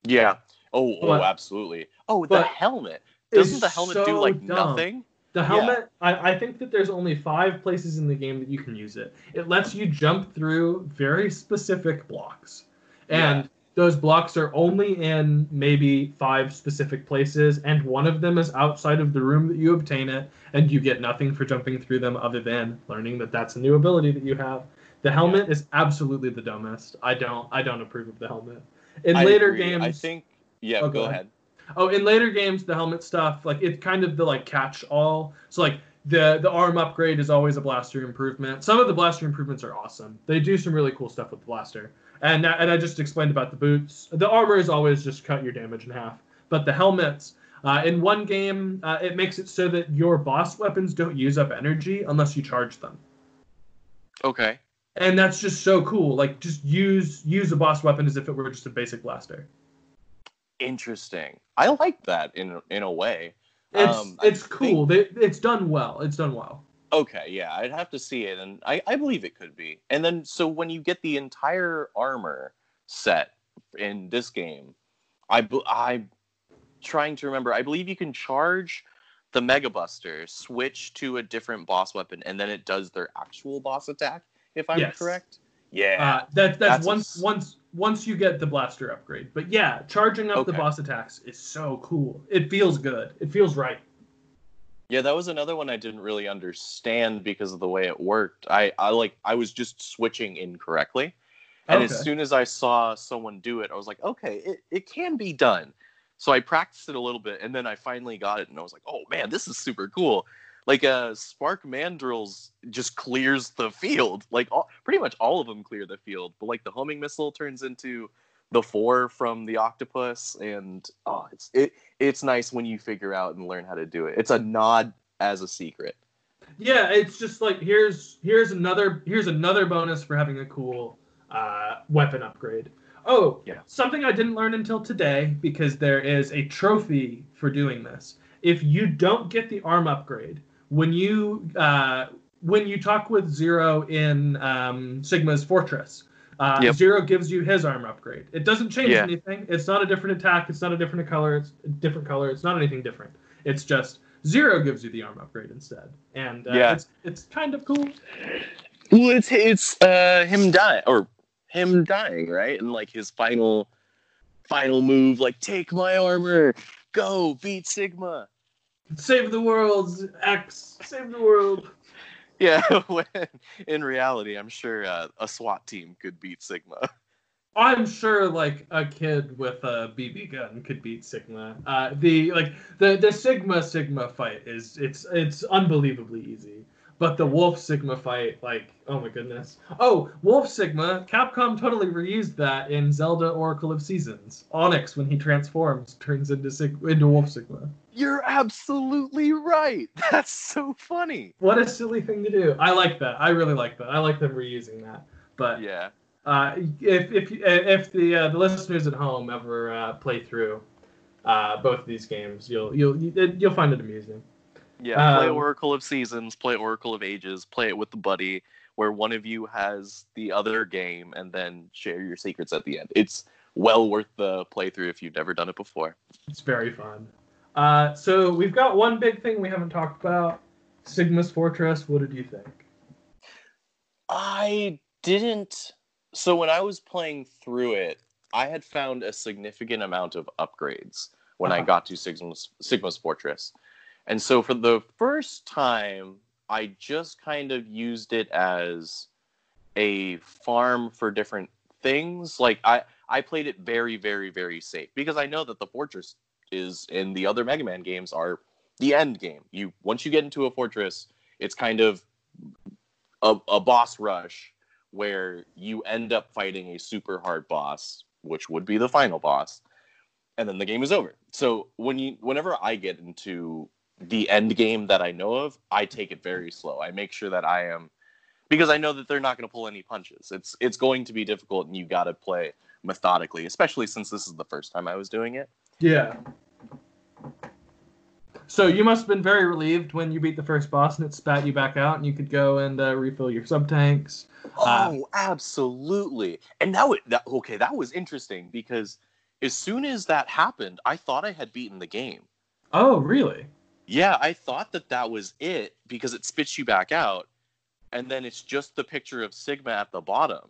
Yeah. Oh, oh, absolutely. Oh, the helmet. Doesn't the helmet so do like dumb. nothing? The helmet, I, I think that there's only five places in the game that you can use it. It lets you jump through very specific blocks. And Yeah. those blocks are only in maybe five specific places, and one of them is outside of the room that you obtain it, and you get nothing for jumping through them other than learning that that's a new ability that you have. The helmet is absolutely the dumbest. I don't I don't approve of the helmet. In I later agree. games I think. Yeah. Oh, go go ahead. Oh, in later games, the helmet stuff, like it's kind of the like catch all. So like the the arm upgrade is always a blaster improvement. Some of the blaster improvements are awesome. They do some really cool stuff with the blaster. And and I just explained about the boots. The armor is always just cut your damage in half. But the helmets, uh, in one game, uh, it makes it so that your boss weapons don't use up energy unless you charge them. Okay. And that's just so cool. Like just use use a boss weapon as if it were just a basic blaster. Interesting. I like that in in a way. It's Um, I it's cool. They, it's done well. It's done well. Okay, yeah, I'd have to see it, and I, I believe it could be. And then, so when you get the entire armor set in this game, I I'm trying to remember. I believe you can charge the Mega Buster, switch to a different boss weapon, and then it does their actual boss attack. If I'm Yes. correct. Yeah. Uh, that, that's, That's once s- once once you get the blaster upgrade. But yeah, charging up the boss attacks is so cool. It feels good. It feels right. Yeah, that was another one I didn't really understand because of the way it worked. I, I like I was just switching incorrectly. And as soon as I saw someone do it, I was like, okay, it, it can be done. So I practiced it a little bit and then I finally got it and I was like, oh man, this is super cool. Like uh Spark Mandrills just clears the field. Like all, pretty much all of them clear the field. But like the homing missile turns into the four from the octopus, and oh, it's it it's nice when you figure out and learn how to do it. It's a nod as a secret. Yeah, it's just like here's here's another here's another bonus for having a cool uh, weapon upgrade. Oh, Yeah. Something I didn't learn until today because there is a trophy for doing this. If you don't get the arm upgrade when you uh, when you talk with Zero in um, Sigma's Fortress, uh, Yep. Zero gives you his arm upgrade. It doesn't change Yeah. anything. It's not a different attack. It's not a different color. It's a different color. It's not anything different. It's just Zero gives you the arm upgrade instead, and uh, Yeah. it's it's kind of cool. Well, it's it's uh him dying or him dying, right? And like his final final move, like take my armor, go beat Sigma. Save the world, X. Save the world. Yeah, when in reality, I'm sure uh, a SWAT team could beat Sigma. I'm sure like a kid with a BB gun could beat Sigma. Uh, the like the the Sigma Sigma fight is it's it's unbelievably easy. But the Wolf Sigma fight, like, oh my goodness. Oh, Wolf Sigma, Capcom totally reused that in Zelda Oracle of Seasons. Onox, when he transforms, turns into Sig- into Wolf Sigma. You're absolutely right. That's so funny. What a silly thing to do. I like that. I really like that. I like them reusing that. But Yeah. uh, if if if the uh, the listeners at home ever uh, play through uh, both of these games, you'll you'll you'll find it amusing. Yeah, play Um, Oracle of Seasons, play Oracle of Ages, play it with the buddy, where one of you has the other game, and then share your secrets at the end. It's well worth the playthrough if you've never done it before. It's very fun. Uh, so we've got one big thing we haven't talked about: Sigma's Fortress. What did you think? I didn't. So when I was playing through it, I had found a significant amount of upgrades when I Uh-huh. got to Sigma's, Sigma's Fortress. And so for the first time, I just kind of used it as a farm for different things. Like I, I played it very, very, very safe because I know that the fortress is in the other Mega Man games are the end game. You once you get into a fortress, it's kind of a, a boss rush where you end up fighting a super hard boss, which would be the final boss, and then the game is over. So when you whenever I get into the end game that I know of, I take it very slow. I make sure that I am because I know that they're not going to pull any punches. It's it's going to be difficult and you got to play methodically, especially since this is the first time I was doing it. Yeah. So you must have been very relieved when you beat the first boss and it spat you back out, and you could go and uh, refill your sub tanks. Uh, Oh, absolutely. And that, wa- that okay, that was interesting because as soon as that happened, I thought I had beaten the game. Oh, really? Yeah, I thought that that was it because it spits you back out, and then it's just the picture of Sigma at the bottom.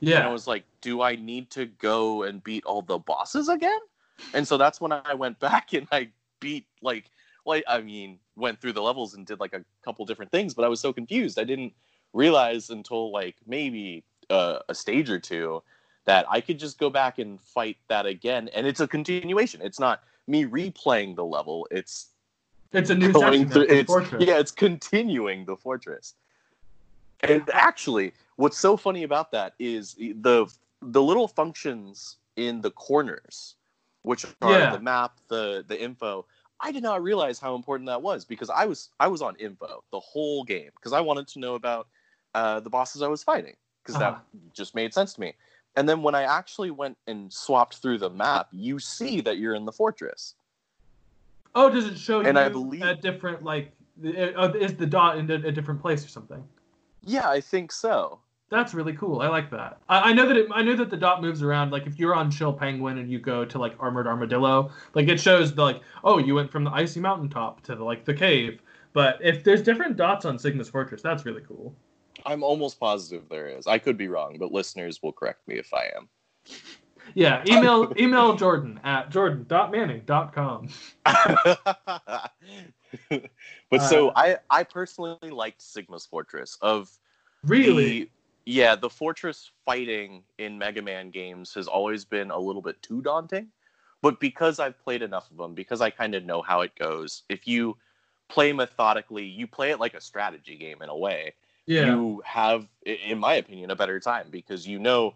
Yeah, and I was like, do I need to go and beat all the bosses again? And so that's when I went back and I beat like, like I mean, went through the levels and did like a couple different things, but I was so confused. I didn't realize until like maybe uh, a stage or two that I could just go back and fight that again, and it's a continuation. It's not me replaying the level. It's It's a new going section through it's fortress. yeah it's continuing the fortress and actually what's so funny about that is the the little functions in the corners which are Yeah. the map the the info i did not realize how important that was because i was i was on info the whole game because i wanted to know about uh, the bosses i was fighting because Uh-huh. that just made sense to me and then when i actually went and swapped through the map you see that you're in the fortress Oh, does it show And you I believe- a different like? uh, Is the dot in a, different place or something? yeah i think so That's really cool. I like that. I, I know that it, I know that the dot moves around. Like if you're on Chill Penguin and you go to like Armored Armadillo, like it shows the like oh you went from the icy mountaintop to the like the cave. But if there's different dots on Sigma's Fortress, that's really cool. I'm almost positive there is. I could be wrong, but listeners will correct me if I am. Yeah, email email Jordan at jordan.manning.com. but so Uh, I I personally liked Sigma's Fortress of Really? the yeah, the fortress fighting in Mega Man games has always been a little bit too daunting. But because I've played enough of them, because I kind of know how it goes, if you play methodically. You play it like a strategy game in a way. Yeah. You have, in my opinion, a better time because you know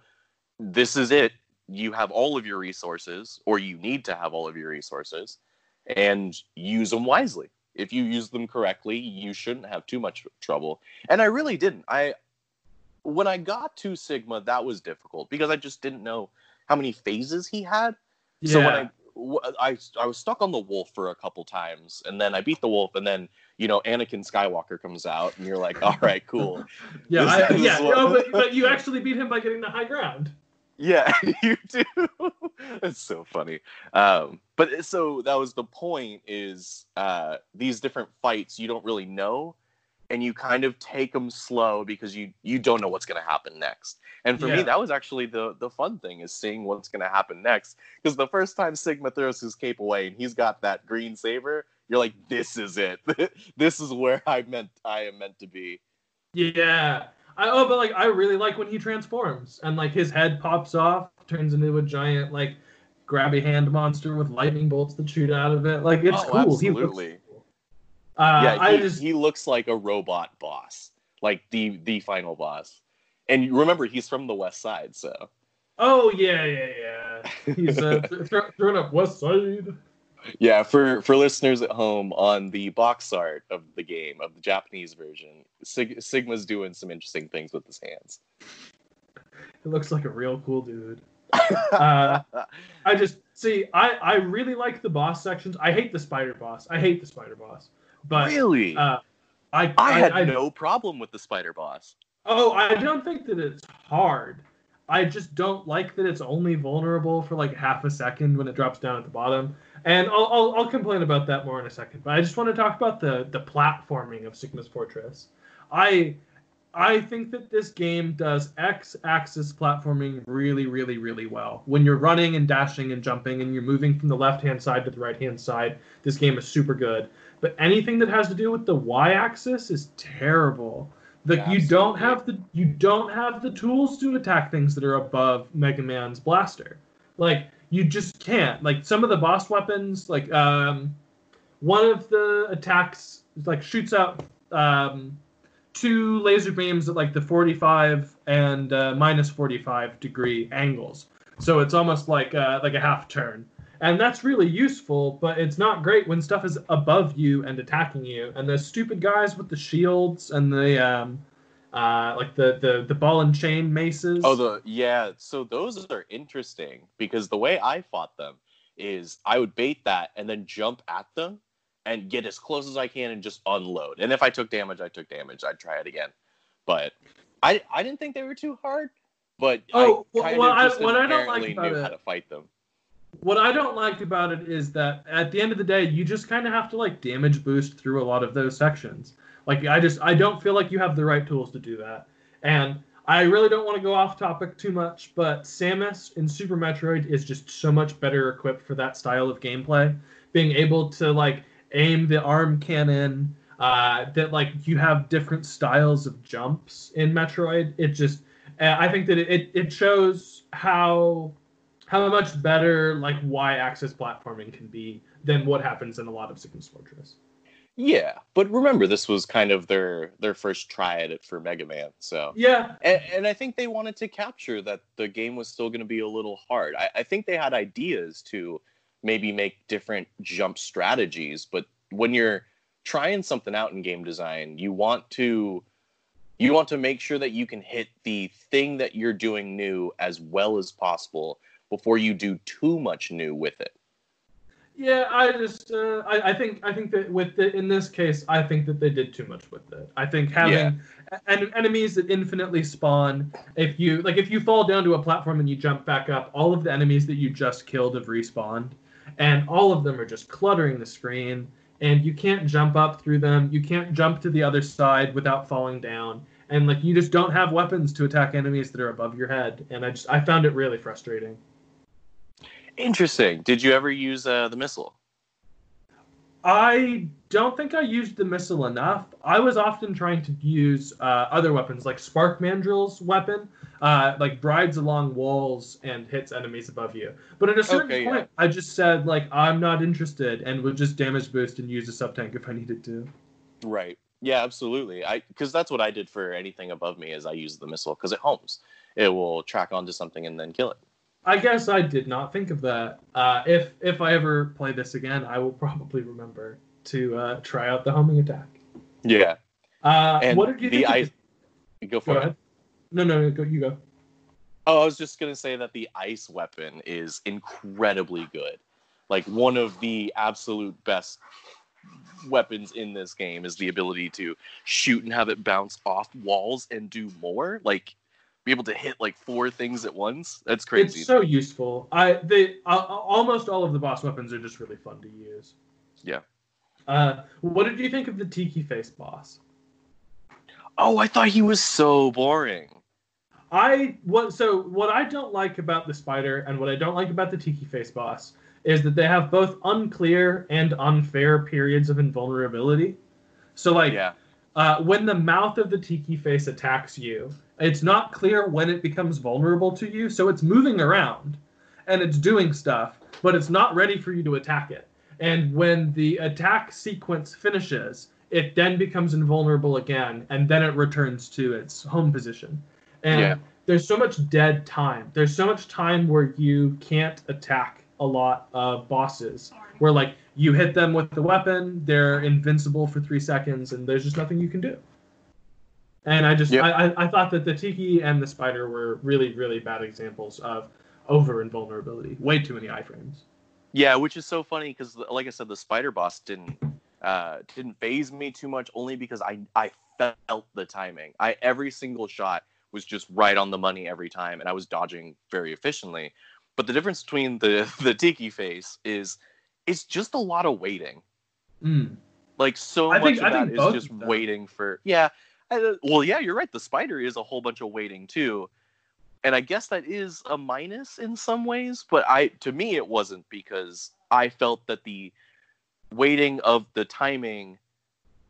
this is it. You have all of your resources, or you need to have all of your resources, and use them wisely. If you use them correctly, you shouldn't have too much trouble. And I really didn't. I when I got to Sigma, that was difficult because I just didn't know how many phases he had. yeah. So when I I, I was stuck on the wolf for a couple times, and then I beat the wolf, and then you know Anakin Skywalker comes out, and you're like, all right, cool, yeah, I, yeah. no, but, but you actually beat him by getting the high ground. Yeah, you do. It's so funny. Um, but so that was the point: is uh, these different fights you don't really know, and you kind of take them slow because you you don't know what's going to happen next. And for me, that was actually the the fun thing is seeing what's going to happen next. Because the first time Sigma throws his cape away and he's got that green saber, you're like, this is it. this is where I meant I am meant to be. Yeah. I, oh, but like I really like when he transforms and like his head pops off, turns into a giant like grabby hand monster with lightning bolts that shoot out of it. Like it's Oh, cool. He looks cool. Uh, yeah, he, I just he looks like a robot boss, like the the final boss. And remember, he's from the West Side, so oh yeah yeah yeah. He's uh, th- th- throwing up West Side. Yeah. For for listeners at home, on the box art of the game of the Japanese version, Sig- Sigma's doing some interesting things with his hands. It looks like a real cool dude. Uh, I just see. I I really like the boss sections. I hate the spider boss. I hate the spider boss. But really, uh, I I had I, no problem with the spider boss. Oh, I don't think that it's hard. I just don't like that it's only vulnerable for like half a second when it drops down at the bottom. And I'll, I'll, I'll complain about that more in a second. But I just want to talk about the the platforming of Sigma's Fortress. I I think that this game does X-axis platforming really, really, really well. When you're running and dashing and jumping and you're moving from the left-hand side to the right-hand side, this game is super good. But anything that has to do with the Y-axis is terrible. Like Yeah, you don't have the you don't have the tools to attack things that are above Mega Man's blaster. Like you just can't. Like some of the boss weapons, like um, one of the attacks like shoots out um, two laser beams at like the 45 and uh, minus 45 degree angles. So it's almost like uh, like a half turn, and that's really useful. But it's not great when stuff is above you and attacking you. And the stupid guys with the shields and the um, uh, like the, the the ball and chain maces. Oh, the yeah. So those are interesting because the way I fought them is I would bait that and then jump at them and get as close as I can and just unload. And if I took damage, I took damage. I'd try it again. But I I didn't think they were too hard. But Oh, I well, well, I- what I don't like about knew it- how to fight them. What I don't like about it is that at the end of the day, you just kind of have to like damage boost through a lot of those sections. Like I just I don't feel like you have the right tools to do that. And I really don't want to go off topic too much, but Samus in Super Metroid is just so much better equipped for that style of gameplay. Being able to like aim the arm cannon, uh, that like you have different styles of jumps in Metroid. It just I think that it, it shows how how much better like y-axis platforming can be than what happens in a lot of Sigma's Fortress. Yeah, but remember this was kind of their their first try at it for Mega Man. So Yeah, And, and I think they wanted to capture that the game was still going to be a little hard. I, I think they had ideas to maybe make different jump strategies, but when you're trying something out in game design, you want to you want to make sure that you can hit the thing that you're doing new as well as possible before you do too much new with it. yeah. I just uh, I, I think I think that with the, in this case, I think that they did too much with it. I think having en- enemies that infinitely spawn. If you like, if you fall down to a platform and you jump back up, all of the enemies that you just killed have respawned, and all of them are just cluttering the screen. And you can't jump up through them. You can't jump to the other side without falling down. And like you just don't have weapons to attack enemies that are above your head. And I just I found it really frustrating. Interesting. Did you ever use uh, the missile? I don't think I used the missile enough. I was often trying to use uh, other weapons, like Spark Mandrill's weapon, uh, like brides along walls and hits enemies above you. But at a certain Okay, yeah. point, I just said like I'm not interested and would just damage boost and use a sub tank if I needed to. Right. Yeah, absolutely. I because that's what I did for anything above me is I use the missile because it homes. It will track onto something and then kill it. I guess I did not think of that. Uh, if if I ever play this again, I will probably remember to uh, try out the homing attack. Yeah. Uh, And what did you the think? ice. the- Go Go for it. ahead. No, no, no, go. You go. Oh, I was just gonna say that the ice weapon is incredibly good. Like one of the absolute best weapons in this game is the ability to shoot and have it bounce off walls and do more. Like be able to hit like four things at once. That's crazy. It's so useful. I they uh, almost all of the boss weapons are just really fun to use. Yeah. Uh, what did you think of the Tiki Face boss? oh, I thought he was so boring. I what so what I don't like about the spider and what I don't like about the Tiki Face boss is that they have both unclear and unfair periods of invulnerability. So like Yeah. uh, when the mouth of the Tiki Face attacks you, it's not clear when it becomes vulnerable to you, so it's moving around and it's doing stuff, but it's not ready for you to attack it. And when the attack sequence finishes, it then becomes invulnerable again, and then it returns to its home position. And Yeah. there's so much dead time. There's so much time where you can't attack a lot of bosses. Where like you hit them with the weapon, they're invincible for three seconds, and there's just nothing you can do. And I just Yep. I, I, I thought that the tiki and the spider were really really bad examples of over invulnerability. Way too many iframes. Yeah, which is so funny because, like I said, the spider boss didn't uh, didn't phase me too much, only because I I felt the timing. I every single shot was just right on the money every time, and I was dodging very efficiently. But the difference between the the tiki face is it's just a lot of waiting. Mm. Like so I much think- of I that think is both just of waiting for yeah. I- well, yeah, you're right. The spider is a whole bunch of waiting too, and I guess that is a minus in some ways. But I, to me, it wasn't because I felt that the waiting of the timing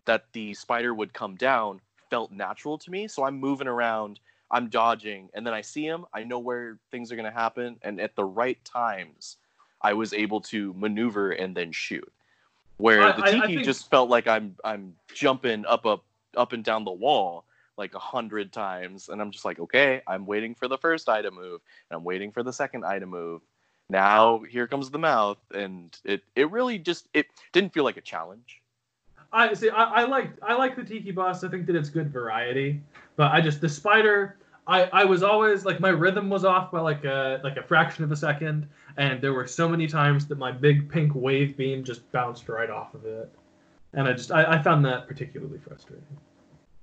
that the spider would come down felt natural to me. So I'm moving around, I'm dodging, and then I see him. I know where things are going to happen, and at the right times, I was able to maneuver and then shoot. Where I- the I- I tiki think- just felt like I'm I'm jumping up up up and down the wall like a hundred times, and I'm just like, okay, I'm waiting for the first item move, and I'm waiting for the second item move. Now here comes the mouth, and it it really just it didn't feel like a challenge. I see. I, I like I like the tiki boss. I think that it's good variety, but I just the spider. I, I was always like my rhythm was off by like a like a fraction of a second, and there were so many times that my big pink wave beam just bounced right off of it, and I just I, I found that particularly frustrating.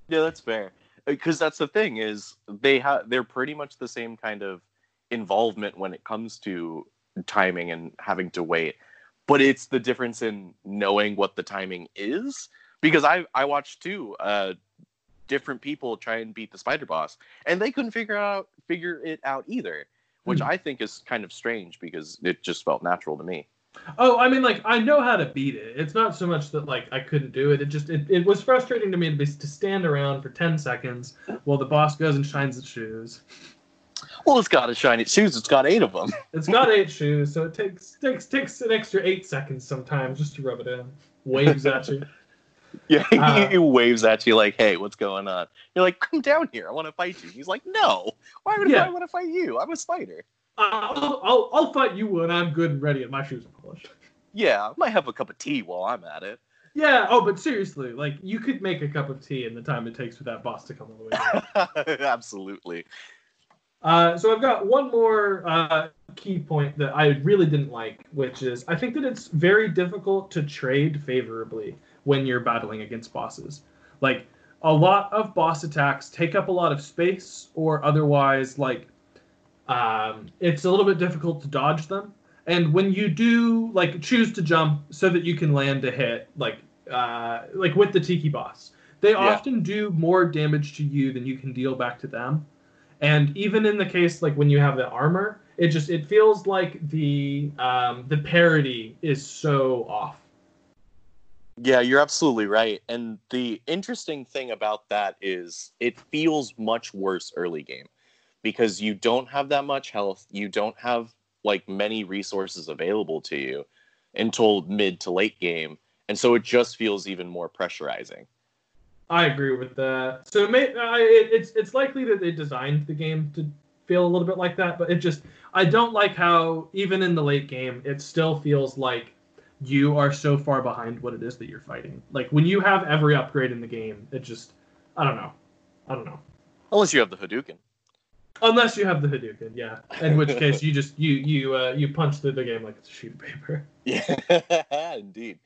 Yeah, that's fair. Because that's the thing is they have they're pretty much the same kind of involvement when it comes to timing and having to wait. But it's the difference in knowing what the timing is. Because I I watched two uh different people try and beat the spider boss and they couldn't figure out figure it out either. Which Hmm. I think is kind of strange because it just felt natural to me. Oh, I mean, like I know how to beat it. It's not so much that like I couldn't do it. It just it, it was frustrating to me to be to stand around for ten seconds while the boss goes and shines its shoes. Well, it's got to shine its shoes. It's got eight of them. It's got eight shoes, so it takes takes takes an extra eight seconds sometimes just to rub it in. Waves at you. Yeah, Uh, he waves at you like, "Hey, what's going on?" You're like, "Come down here. I want to fight you." He's like, "No. Why would Yeah. I want to fight you? I'm a spider." I'll, I'll I'll fight you when I'm good and ready and my shoes are polished. Yeah, I might have a cup of tea while I'm at it. Yeah. Oh, but seriously, like you could make a cup of tea in the time it takes for that boss to come all the way. down. Absolutely. Uh, so I've got one more uh, key point that I really didn't like, which is I think that it's very difficult to trade favorably when you're battling against bosses. Like a lot of boss attacks take up a lot of space, or otherwise, like um, it's a little bit difficult to dodge them. And when you do like choose to jump so that you can land a hit, like uh, like with the Tiki boss, they often do more damage to you than you can deal back to them. And even in the case like when you have the armor, it just it feels like the um, the parity is so off. Yeah, you're absolutely right. And the interesting thing about that is it feels much worse early game because you don't have that much health, you don't have like many resources available to you until mid to late game, and so it just feels even more pressurizing. I agree with that. So it may, uh, it, it's it's likely that they designed the game to feel a little bit like that, but it just I don't like how even in the late game it still feels like you are so far behind what it is that you're fighting. Like when you have every upgrade in the game, it just I don't know. I don't know. Unless you have the Hadouken. Unless you have the Hadouken, yeah. In which case you just you you uh, you punch through the game like it's a sheet of paper. Yeah, indeed.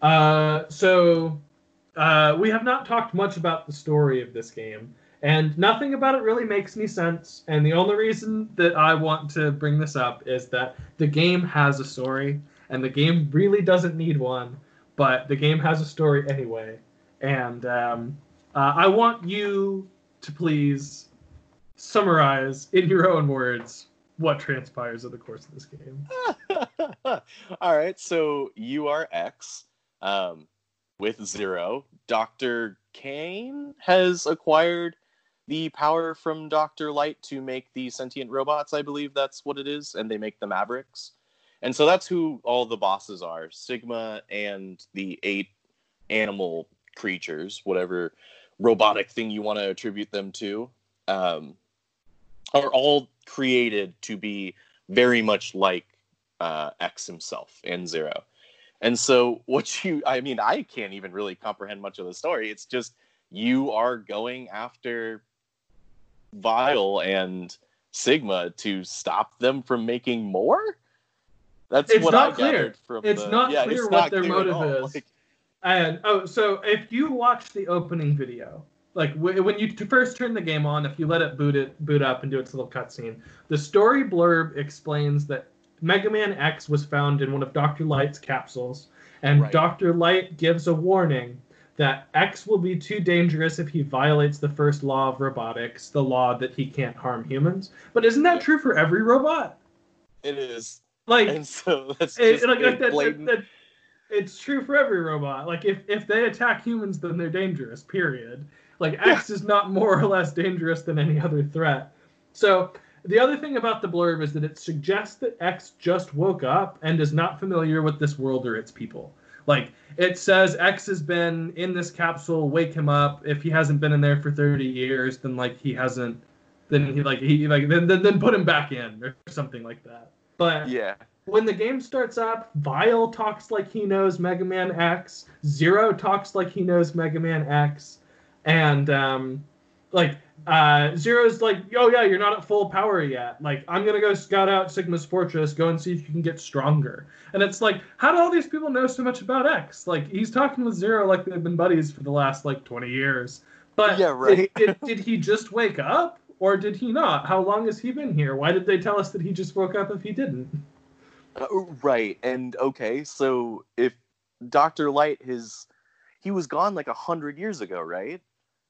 Uh, so uh, we have not talked much about the story of this game, and nothing about it really makes any sense. And the only reason that I want to bring this up is that the game has a story, and the game really doesn't need one, but the game has a story anyway. And um, uh, I want you to please summarize in your own words what transpires over the course of this game. All right, so you are X um, with Zero. Dr. Cain has acquired the power from Dr. Light to make the sentient robots, I believe that's what it is, and they make the Mavericks. And so that's who all the bosses are Sigma and the eight animal creatures, whatever robotic thing you want to attribute them to. Um, are all created to be very much like uh, X himself and Zero. And so, what you, I mean, I can't even really comprehend much of the story. It's just you are going after Vile and Sigma to stop them from making more. That's it's what not I clear. from It's the, not yeah, clear it's what not their clear motive is. Like, And oh, so if you watch the opening video, like w- when you t- first turn the game on, if you let it boot it boot up and do its little cutscene, the story blurb explains that Mega Man X was found in one of Doctor Light's capsules, and Right. Doctor Light gives a warning that X will be too dangerous if he violates the first law of robotics, the law that he can't harm humans. But isn't that true for every robot? it is, Like and so that's it- just like, like that- that- that- it's true for every robot. Like if if they attack humans, then they're dangerous. Period. Like X is not more or less dangerous than any other threat. So the other thing about the blurb is that it suggests that X just woke up and is not familiar with this world or its people. Like it says X has been in this capsule, wake him up. If he hasn't been in there for 30 years, then like he hasn't then he like he like then then, then put him back in or something like that. But yeah, when the game starts up, Vile talks like he knows Mega Man X, Zero talks like he knows Mega Man X, and um, like uh, Zero's like, oh yeah, you're not at full power yet. Like I'm gonna go scout out Sigma's fortress, go and see if you can get stronger. And it's like, how do all these people know so much about X? Like he's talking with Zero like they've been buddies for the last like 20 years. But Yeah, right. did, did, did he just wake up? Or did he not? How long has he been here? Why did they tell us that he just woke up if he didn't? Uh, right. And okay, so if Doctor Light his he was gone like a hundred years ago, right?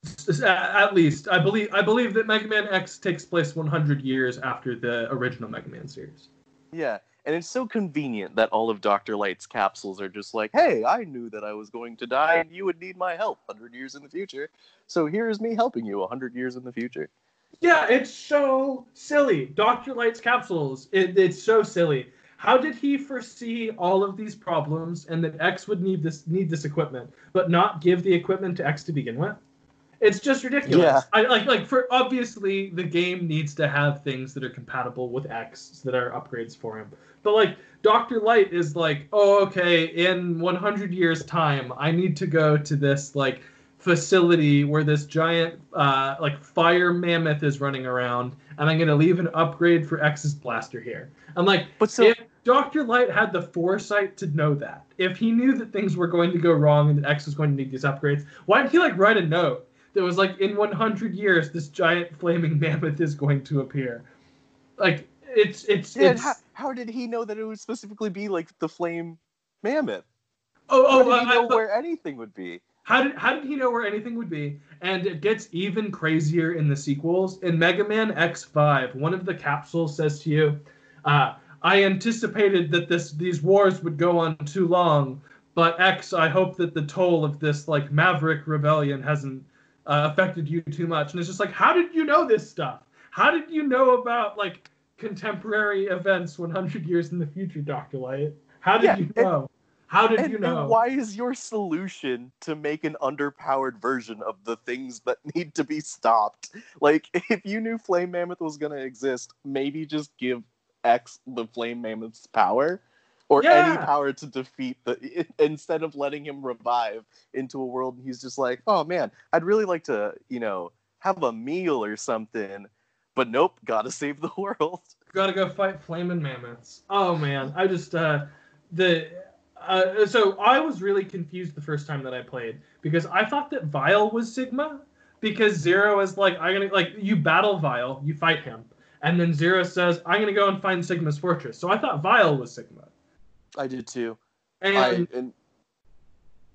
S- uh, At least, I believe. I believe that Mega Man X takes place 100 years after the original Mega Man series. Yeah. And it's so convenient that all of Dr. Light's capsules are just like, hey, I knew that I was going to die and you would need my help 100 years in the future. So here's me helping you 100 years in the future. Yeah, it's so silly. Doctor Light's capsules. It, it's so silly. How did he foresee all of these problems and that X would need this need this equipment, but not give the equipment to X to begin with? It's just ridiculous. Yeah. I like like for obviously the game needs to have things that are compatible with X that are upgrades for him. But like Dr. Light is like, "Oh, okay, in 100 years time, I need to go to this like facility where this giant uh, like fire mammoth is running around, and I'm gonna leave an upgrade for X's blaster here. I'm like, But so if Dr. Light had the foresight to know that, if he knew that things were going to go wrong and that X was going to need these upgrades, why didn't he like write a note that was like, in 100 years, this giant flaming mammoth is going to appear? Like, it's it's yeah, it's how, how did he know that it would specifically be like the flame mammoth? oh How oh did he I- know I- where anything would be? How did how did he know where anything would be? And it gets even crazier in the sequels. In Mega Man X5, one of the capsules says to you, uh, "I anticipated that this these wars would go on too long, but X, I hope that the toll of this like Maverick rebellion hasn't uh, affected you too much. And it's just like, how did you know this stuff? How did you know about like contemporary events 100 years in the future, Doctor Light? How did Yeah, you and- know? how did And, you know? and why is your solution to make an underpowered version of the things that need to be stopped? Like, if you knew Flame Mammoth was going to exist, maybe just give X the Flame Mammoth's power or any power to defeat the. Instead of letting him revive into a world, he's just like, oh man, I'd really like to, you know, have a meal or something. But nope, gotta save the world. Gotta go fight flaming mammoths. Oh man, I just uh the uh, so I was really confused the first time that I played because I thought that Vile was Sigma because Zero is like I'm gonna like you battle Vile, you fight him, and then Zero says I'm gonna go and find Sigma's fortress. So I thought Vile was Sigma, I did too. and I, and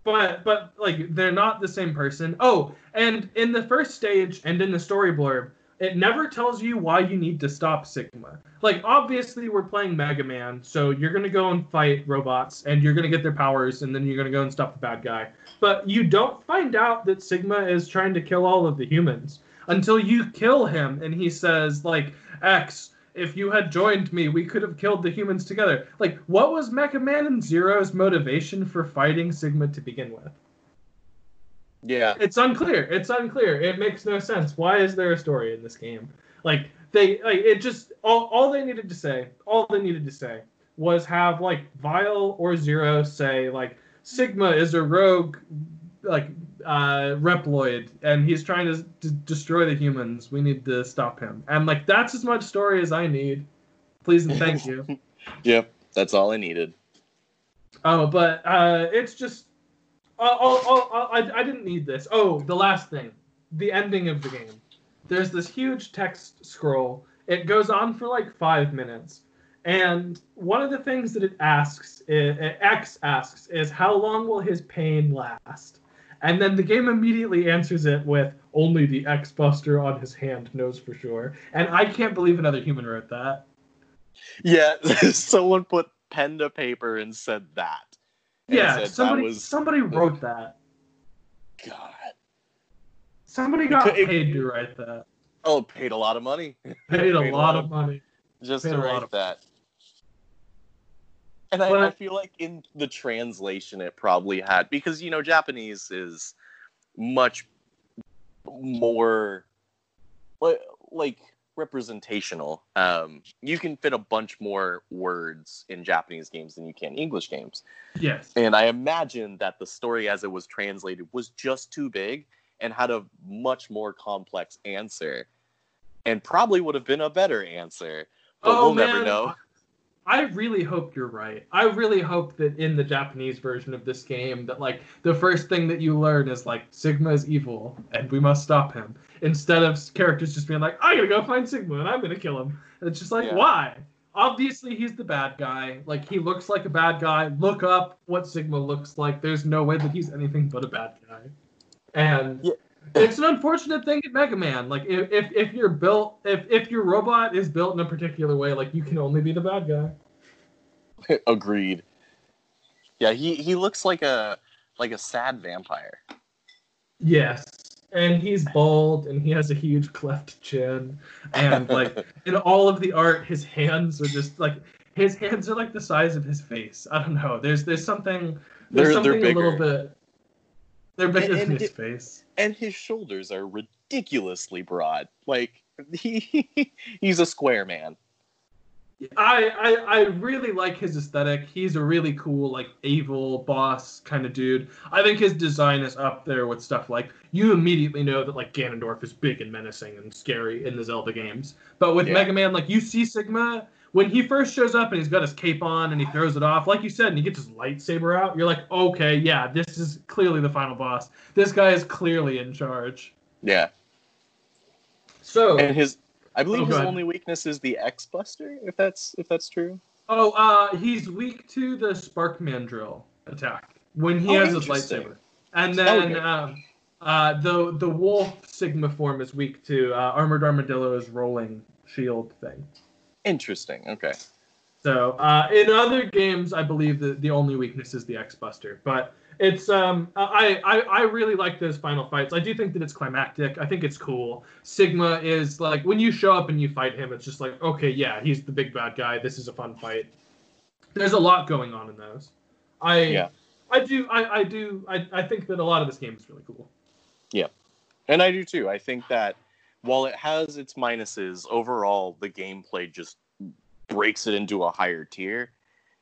but but like they're not the same person. Oh, and in the first stage and in the story blurb, it never tells you why you need to stop Sigma. Like obviously we're playing Mega Man, so you're gonna go and fight robots and you're gonna get their powers and then you're gonna go and stop the bad guy. But you don't find out that Sigma is trying to kill all of the humans until you kill him and he says like X. If you had joined me, we could have killed the humans together. Like, what was Mega Man and Zero's motivation for fighting Sigma to begin with? yeah, It's unclear. It's unclear. It makes no sense. Why is there a story in this game? Like they like it just all all they needed to say, all they needed to say was have like Vile or Zero say like Sigma is a rogue like uh Reploid and he's trying to d- destroy the humans. We need to stop him. And like that's as much story as I need. Please and thank you. yep, that's all I needed. Oh, but uh, it's just. Oh, oh, oh, oh, I, I didn't need this. Oh, the last thing. The ending of the game. There's this huge text scroll. It goes on for like five minutes. And one of the things that it asks, X asks, is how long will his pain last? And then the game immediately answers it with only the X Buster on his hand knows for sure. And I can't believe another human wrote that. Yeah, someone put pen to paper and said that. And Yeah, said that somebody was- somebody wrote that. God. Somebody got it- paid to write that. Oh, paid a lot of money. Paid a lot of money. just paid to write that. And I, I feel like in the translation it probably had because you know Japanese is much more like, like representational. Um, you can fit a bunch more words in Japanese games than you can English games. Yes. And I imagine that the story as it was translated was just too big and had a much more complex answer. And probably would have been a better answer. But Oh, we'll never know. I really hope you're right. I really hope that in the Japanese version of this game that like the first thing that you learn is like Sigma is evil and we must stop him. Instead of characters just being like, I'm going to go find Sigma and I'm gonna kill him. And it's just like, Yeah. why? Obviously he's the bad guy. Like he looks like a bad guy. Look up what Sigma looks like. There's no way that he's anything but a bad guy. And Yeah. It's an unfortunate thing in Mega Man. Like if, if if you're built if if your robot is built in a particular way, like you can only be the bad guy. Agreed. Yeah, he, he looks like a like a sad vampire. Yes. And he's bald and he has a huge cleft chin. And like in all of the art, his hands are just like his hands are like the size of his face. I don't know. There's there's something there's They're- they're something a little bit they're bigger And- than and his face. And his shoulders are ridiculously broad. Like he he's a square man. I, I I really like his aesthetic. He's a really cool, like evil boss kind of dude. I think his design is up there with stuff like you immediately know that like Ganondorf is big and menacing and scary in the Zelda games. But with Yeah. Mega Man, like you see Sigma when he first shows up and he's got his cape on and he throws it off, like you said, and he gets his lightsaber out. You're like, okay, yeah, this is clearly the final boss. This guy is clearly in charge. Yeah. So, And his I believe Oh, his only weakness is the X Buster, if that's if that's true. Oh, uh, he's weak to the Spark Mandrill attack when he Oh, has his lightsaber, and then um, uh, the the Wolf Sigma form is weak to uh, Armored Armadillo's rolling shield thing. Interesting. Okay. So uh, in other games, I believe that the only weakness is the X Buster, but it's um I, I I really like those final fights. I do think that it's climactic. I think it's cool. Sigma is like when you show up and you fight him, it's just like okay, yeah, he's the big bad guy. This is a fun fight. There's a lot going on in those. I Yeah. I do I, I do I, I think that a lot of this game is really cool. Yeah, and I do too. I think that while it has its minuses, overall the gameplay just breaks it into a higher tier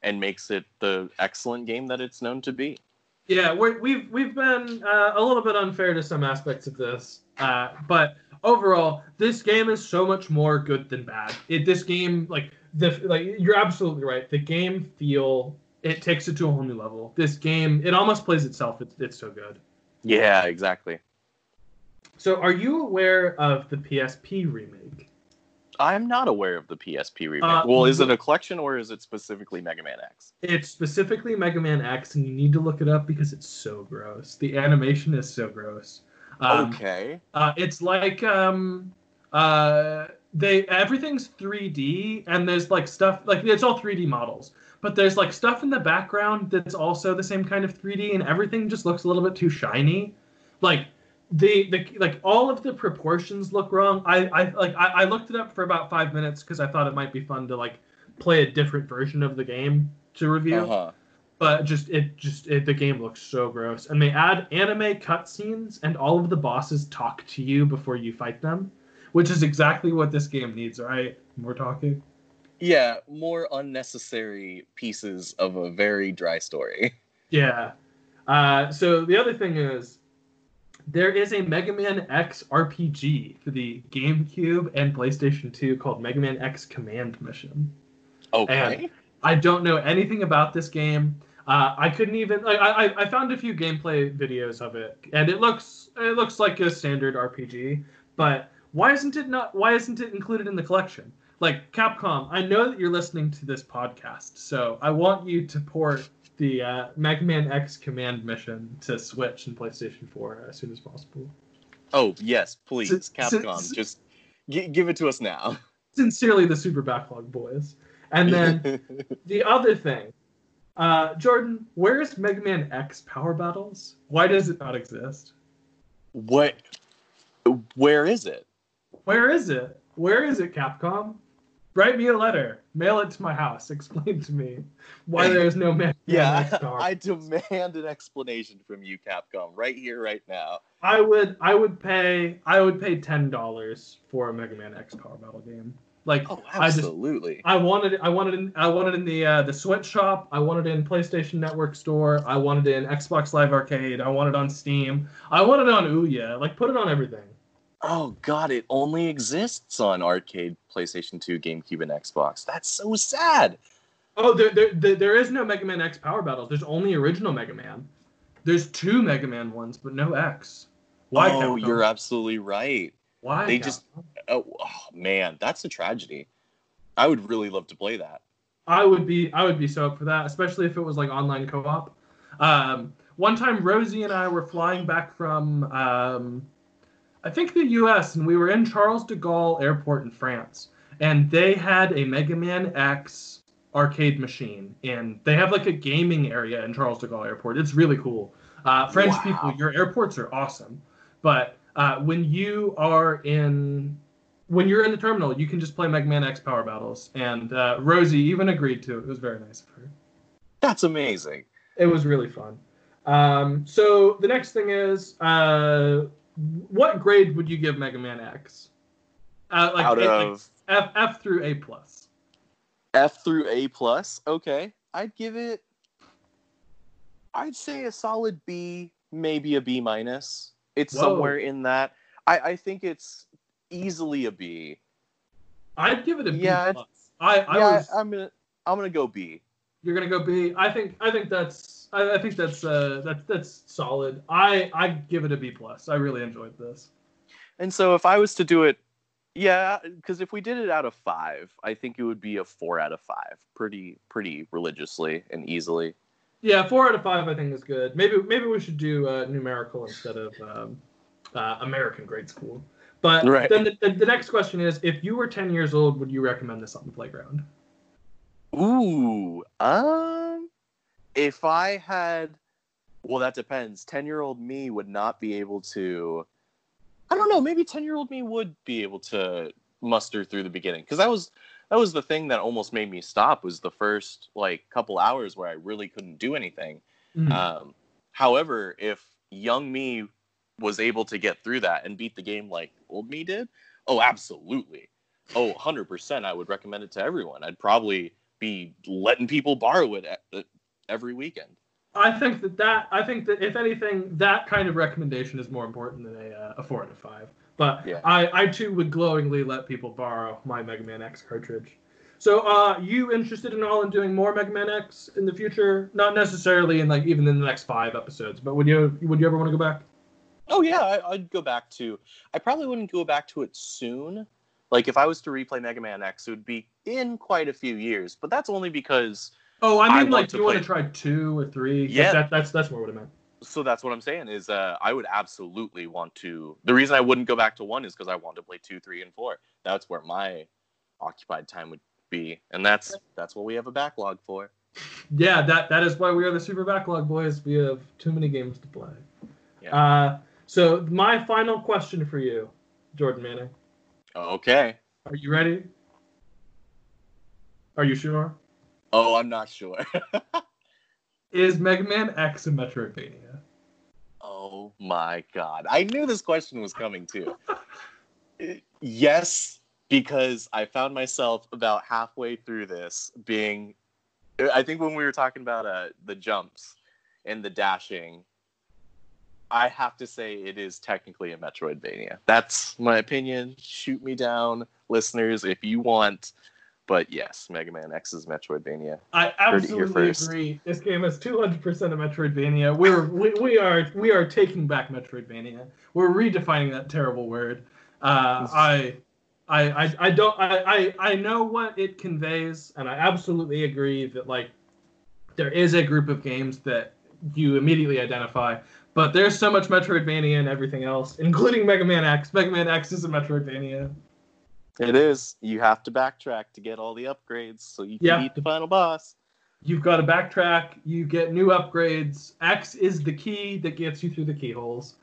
and makes it the excellent game that it's known to be. Yeah, we're, we've we've been uh, a little bit unfair to some aspects of this, uh, but overall, this game is so much more good than bad. It this game like the like you're absolutely right. The game feel it takes it to a whole new level. This game it almost plays itself. It's it's so good. Yeah, exactly. So, are you aware of the PSP remake? I'm not aware of the PSP remake. Uh, well, is it a collection or is it specifically Mega Man X? It's specifically Mega Man X, and you need to look it up because it's so gross. The animation is so gross. Um, okay. Uh, it's like um, uh, they everything's 3D, and there's like stuff like it's all 3D models, but there's like stuff in the background that's also the same kind of 3D, and everything just looks a little bit too shiny. Like the the like all of the proportions look wrong. I I like I, I looked it up for about five minutes because I thought it might be fun to like play a different version of the game to review Uh-huh. but just it just it, the game looks so gross and they add anime cutscenes and all of the bosses talk to you before you fight them which is exactly what this game needs right we're talking Yeah, more unnecessary pieces of a very dry story. yeah uh, so the other thing is there is a Mega Man X RPG for the GameCube and PlayStation 2 called Mega Man X Command Mission. Okay. I don't know anything about this game. Uh, I couldn't even like I, I- I found a few gameplay videos of it, and it looks it looks like a standard RPG. But why isn't it not? Why isn't it included in the collection? Like Capcom, I know that you're listening to this podcast, so I want you to port the uh, Mega Man X Command Mission to Switch and PlayStation 4 as soon as possible. oh, yes, please. S- Capcom, s- just gi- give it to us now. Sincerely, the Super Backlog Boys. And then The other thing, uh, Jordan, where's Mega Man X Power Battles? Why does it not exist? what where is it? Where is it? Where is it, Capcom? Write me a letter. Mail it to my house. Explain to me why there is no Mega Man X Yeah, Power. I demand an explanation from you, Capcom, right here, right now. I would I would pay I would pay ten dollars for a Mega Man X Power Battle game. Like Oh, I just absolutely. I wanted. I wanted in. I wanted in the uh, the sweatshop. I wanted in PlayStation Network store. I wanted in Xbox Live Arcade. I wanted on Steam. I wanted on Ouya. Like put it on everything. Oh god, it only exists on arcade, PlayStation 2, GameCube, and Xbox. That's so sad. Oh, there, there, there, is no Mega Man X Power Battles. There's only original Mega Man. There's two Mega Man ones, but no X. Why? oh, you're absolutely right. Why? they just- Oh, oh man, that's a tragedy. I would really love to play that. I would be. I would be so up for that, especially if it was like online co-op. Um, one time, Rosie and I were flying back from, um, I think the U.S. and we were in Charles de Gaulle Airport in France, and they had a Mega Man X arcade machine, and they have like a gaming area in Charles de Gaulle Airport. It's really cool. Uh, French Wow. people, your airports are awesome, but uh, when you are in when you're in the terminal, you can just play Mega Man X Power Battles, and uh, Rosie even agreed to it. It was very nice of her. That's amazing. It was really fun. Um, so the next thing is, uh, what grade would you give Mega Man X? Uh, like, Out A- like of F F through A plus. F through A plus, okay, I'd give it. I'd say a solid B, maybe a B minus. It's Whoa. somewhere in that. I, I think it's easily a B. I'd give it a B Yeah, plus. I, I yeah, was. I'm gonna I'm gonna go B. You're gonna go B. I think. I think that's. I, I think that's. Uh, that's that's solid. I I give it a B plus. I really enjoyed this. And so if I was to do it, yeah, because if we did it out of five, I think it would be a four out of five, pretty pretty religiously and easily. Yeah, four out of five. I think is good. Maybe maybe we should do uh, numerical instead of um, uh, American grade school. But Right. then the, the, the next question is: If you were ten years old, would you recommend this on the playground? Ooh, um, if I had, well, that depends. Ten-year-old me would not be able to. I don't know. Maybe ten-year-old me would be able to muster through the beginning because that was that was the thing that almost made me stop. Was the first like couple hours where I really couldn't do anything. Mhm. Um, however, if young me was able to get through that and beat the game like old me did, oh, absolutely. Oh, 100%. I would recommend it to everyone. I'd probably be letting people borrow it e- every weekend. I think that that I think that if anything, that kind of recommendation is more important than a, uh, a four out of five. But Yeah. I, I too would glowingly let people borrow my Mega Man X cartridge. So, uh, you interested in all in doing more Mega Man X in the future? Not necessarily in like even in the next five episodes, but would you would you ever want to go back? Oh, yeah. I, I'd go back to. I probably wouldn't go back to it soon. Like, if I was to replay Mega Man X, it would be in quite a few years. But that's only because. Oh, I I mean, want like, do you want to try two or three? Yeah. that, that's that's more what I meant. So that's what I'm saying is uh, I would absolutely want to. The reason I wouldn't go back to one is because I want to play two, three, and four. That's where my occupied time would be, and that's that's what we have a backlog for. Yeah, that that is why we are the super backlog boys. We have too many games to play. Yeah. Uh, so my final question for you, Jordan Manning. Okay. Are you ready? Are you sure? Oh, I'm not sure. Is Mega Man X a Metroidvania? oh my god, I knew this question was coming too. yes, because I found myself about halfway through this being. I think when we were talking about uh, the jumps and the dashing, I have to say it is technically a Metroidvania. That's my opinion. Shoot me down, listeners, if you want. But yes, Mega Man X is Metroidvania. I absolutely agree. This game is 200% a Metroidvania. We're we, we are we are taking back Metroidvania. We're redefining that terrible word. Uh, I, I I I don't I, I I know what it conveys, and I absolutely agree that like there is a group of games that you immediately identify. But there's so much Metroidvania and everything else, including Mega Man X. Mega Man X is a Metroidvania. It is. You have to backtrack to get all the upgrades so you can beat the final boss. You've got to backtrack. You get new upgrades. X is the key that gets you through the keyholes.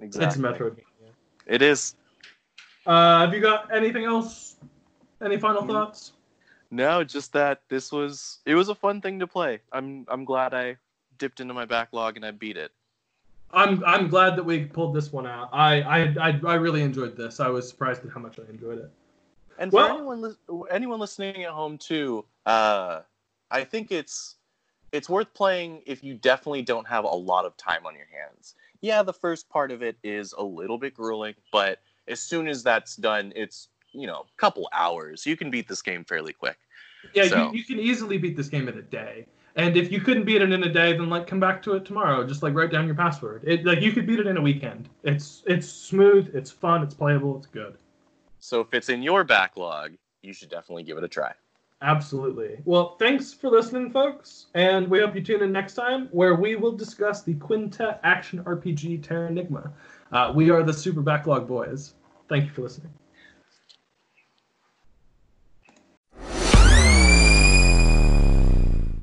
Exactly. It's Metroidvania. It is. Uh, have you got anything else? Any final Mm. thoughts? No, just that this was it was a fun thing to play. I'm I'm glad I dipped into my backlog and I beat it. I'm I'm glad that we pulled this one out. I I I, I really enjoyed this. I was surprised at how much I enjoyed it. And Well- for anyone lis- anyone listening at home too, uh, I think it's it's worth playing if you definitely don't have a lot of time on your hands. Yeah, the first part of it is a little bit grueling, but as soon as that's done, it's you know a couple hours. You can beat this game fairly quick. Yeah, So- you, you can easily beat this game in a day. And if you couldn't beat it in a day, then like come back to it tomorrow. Just like write down your password. It like you could beat it in a weekend. It's it's smooth. It's fun. It's playable. It's good. So if it's in your backlog, you should definitely give it a try. Absolutely. Well, thanks for listening, folks, and we hope you tune in next time where we will discuss the Quintet action RPG Terranigma. Uh, we are the Super Backlog Boys. Thank you for listening.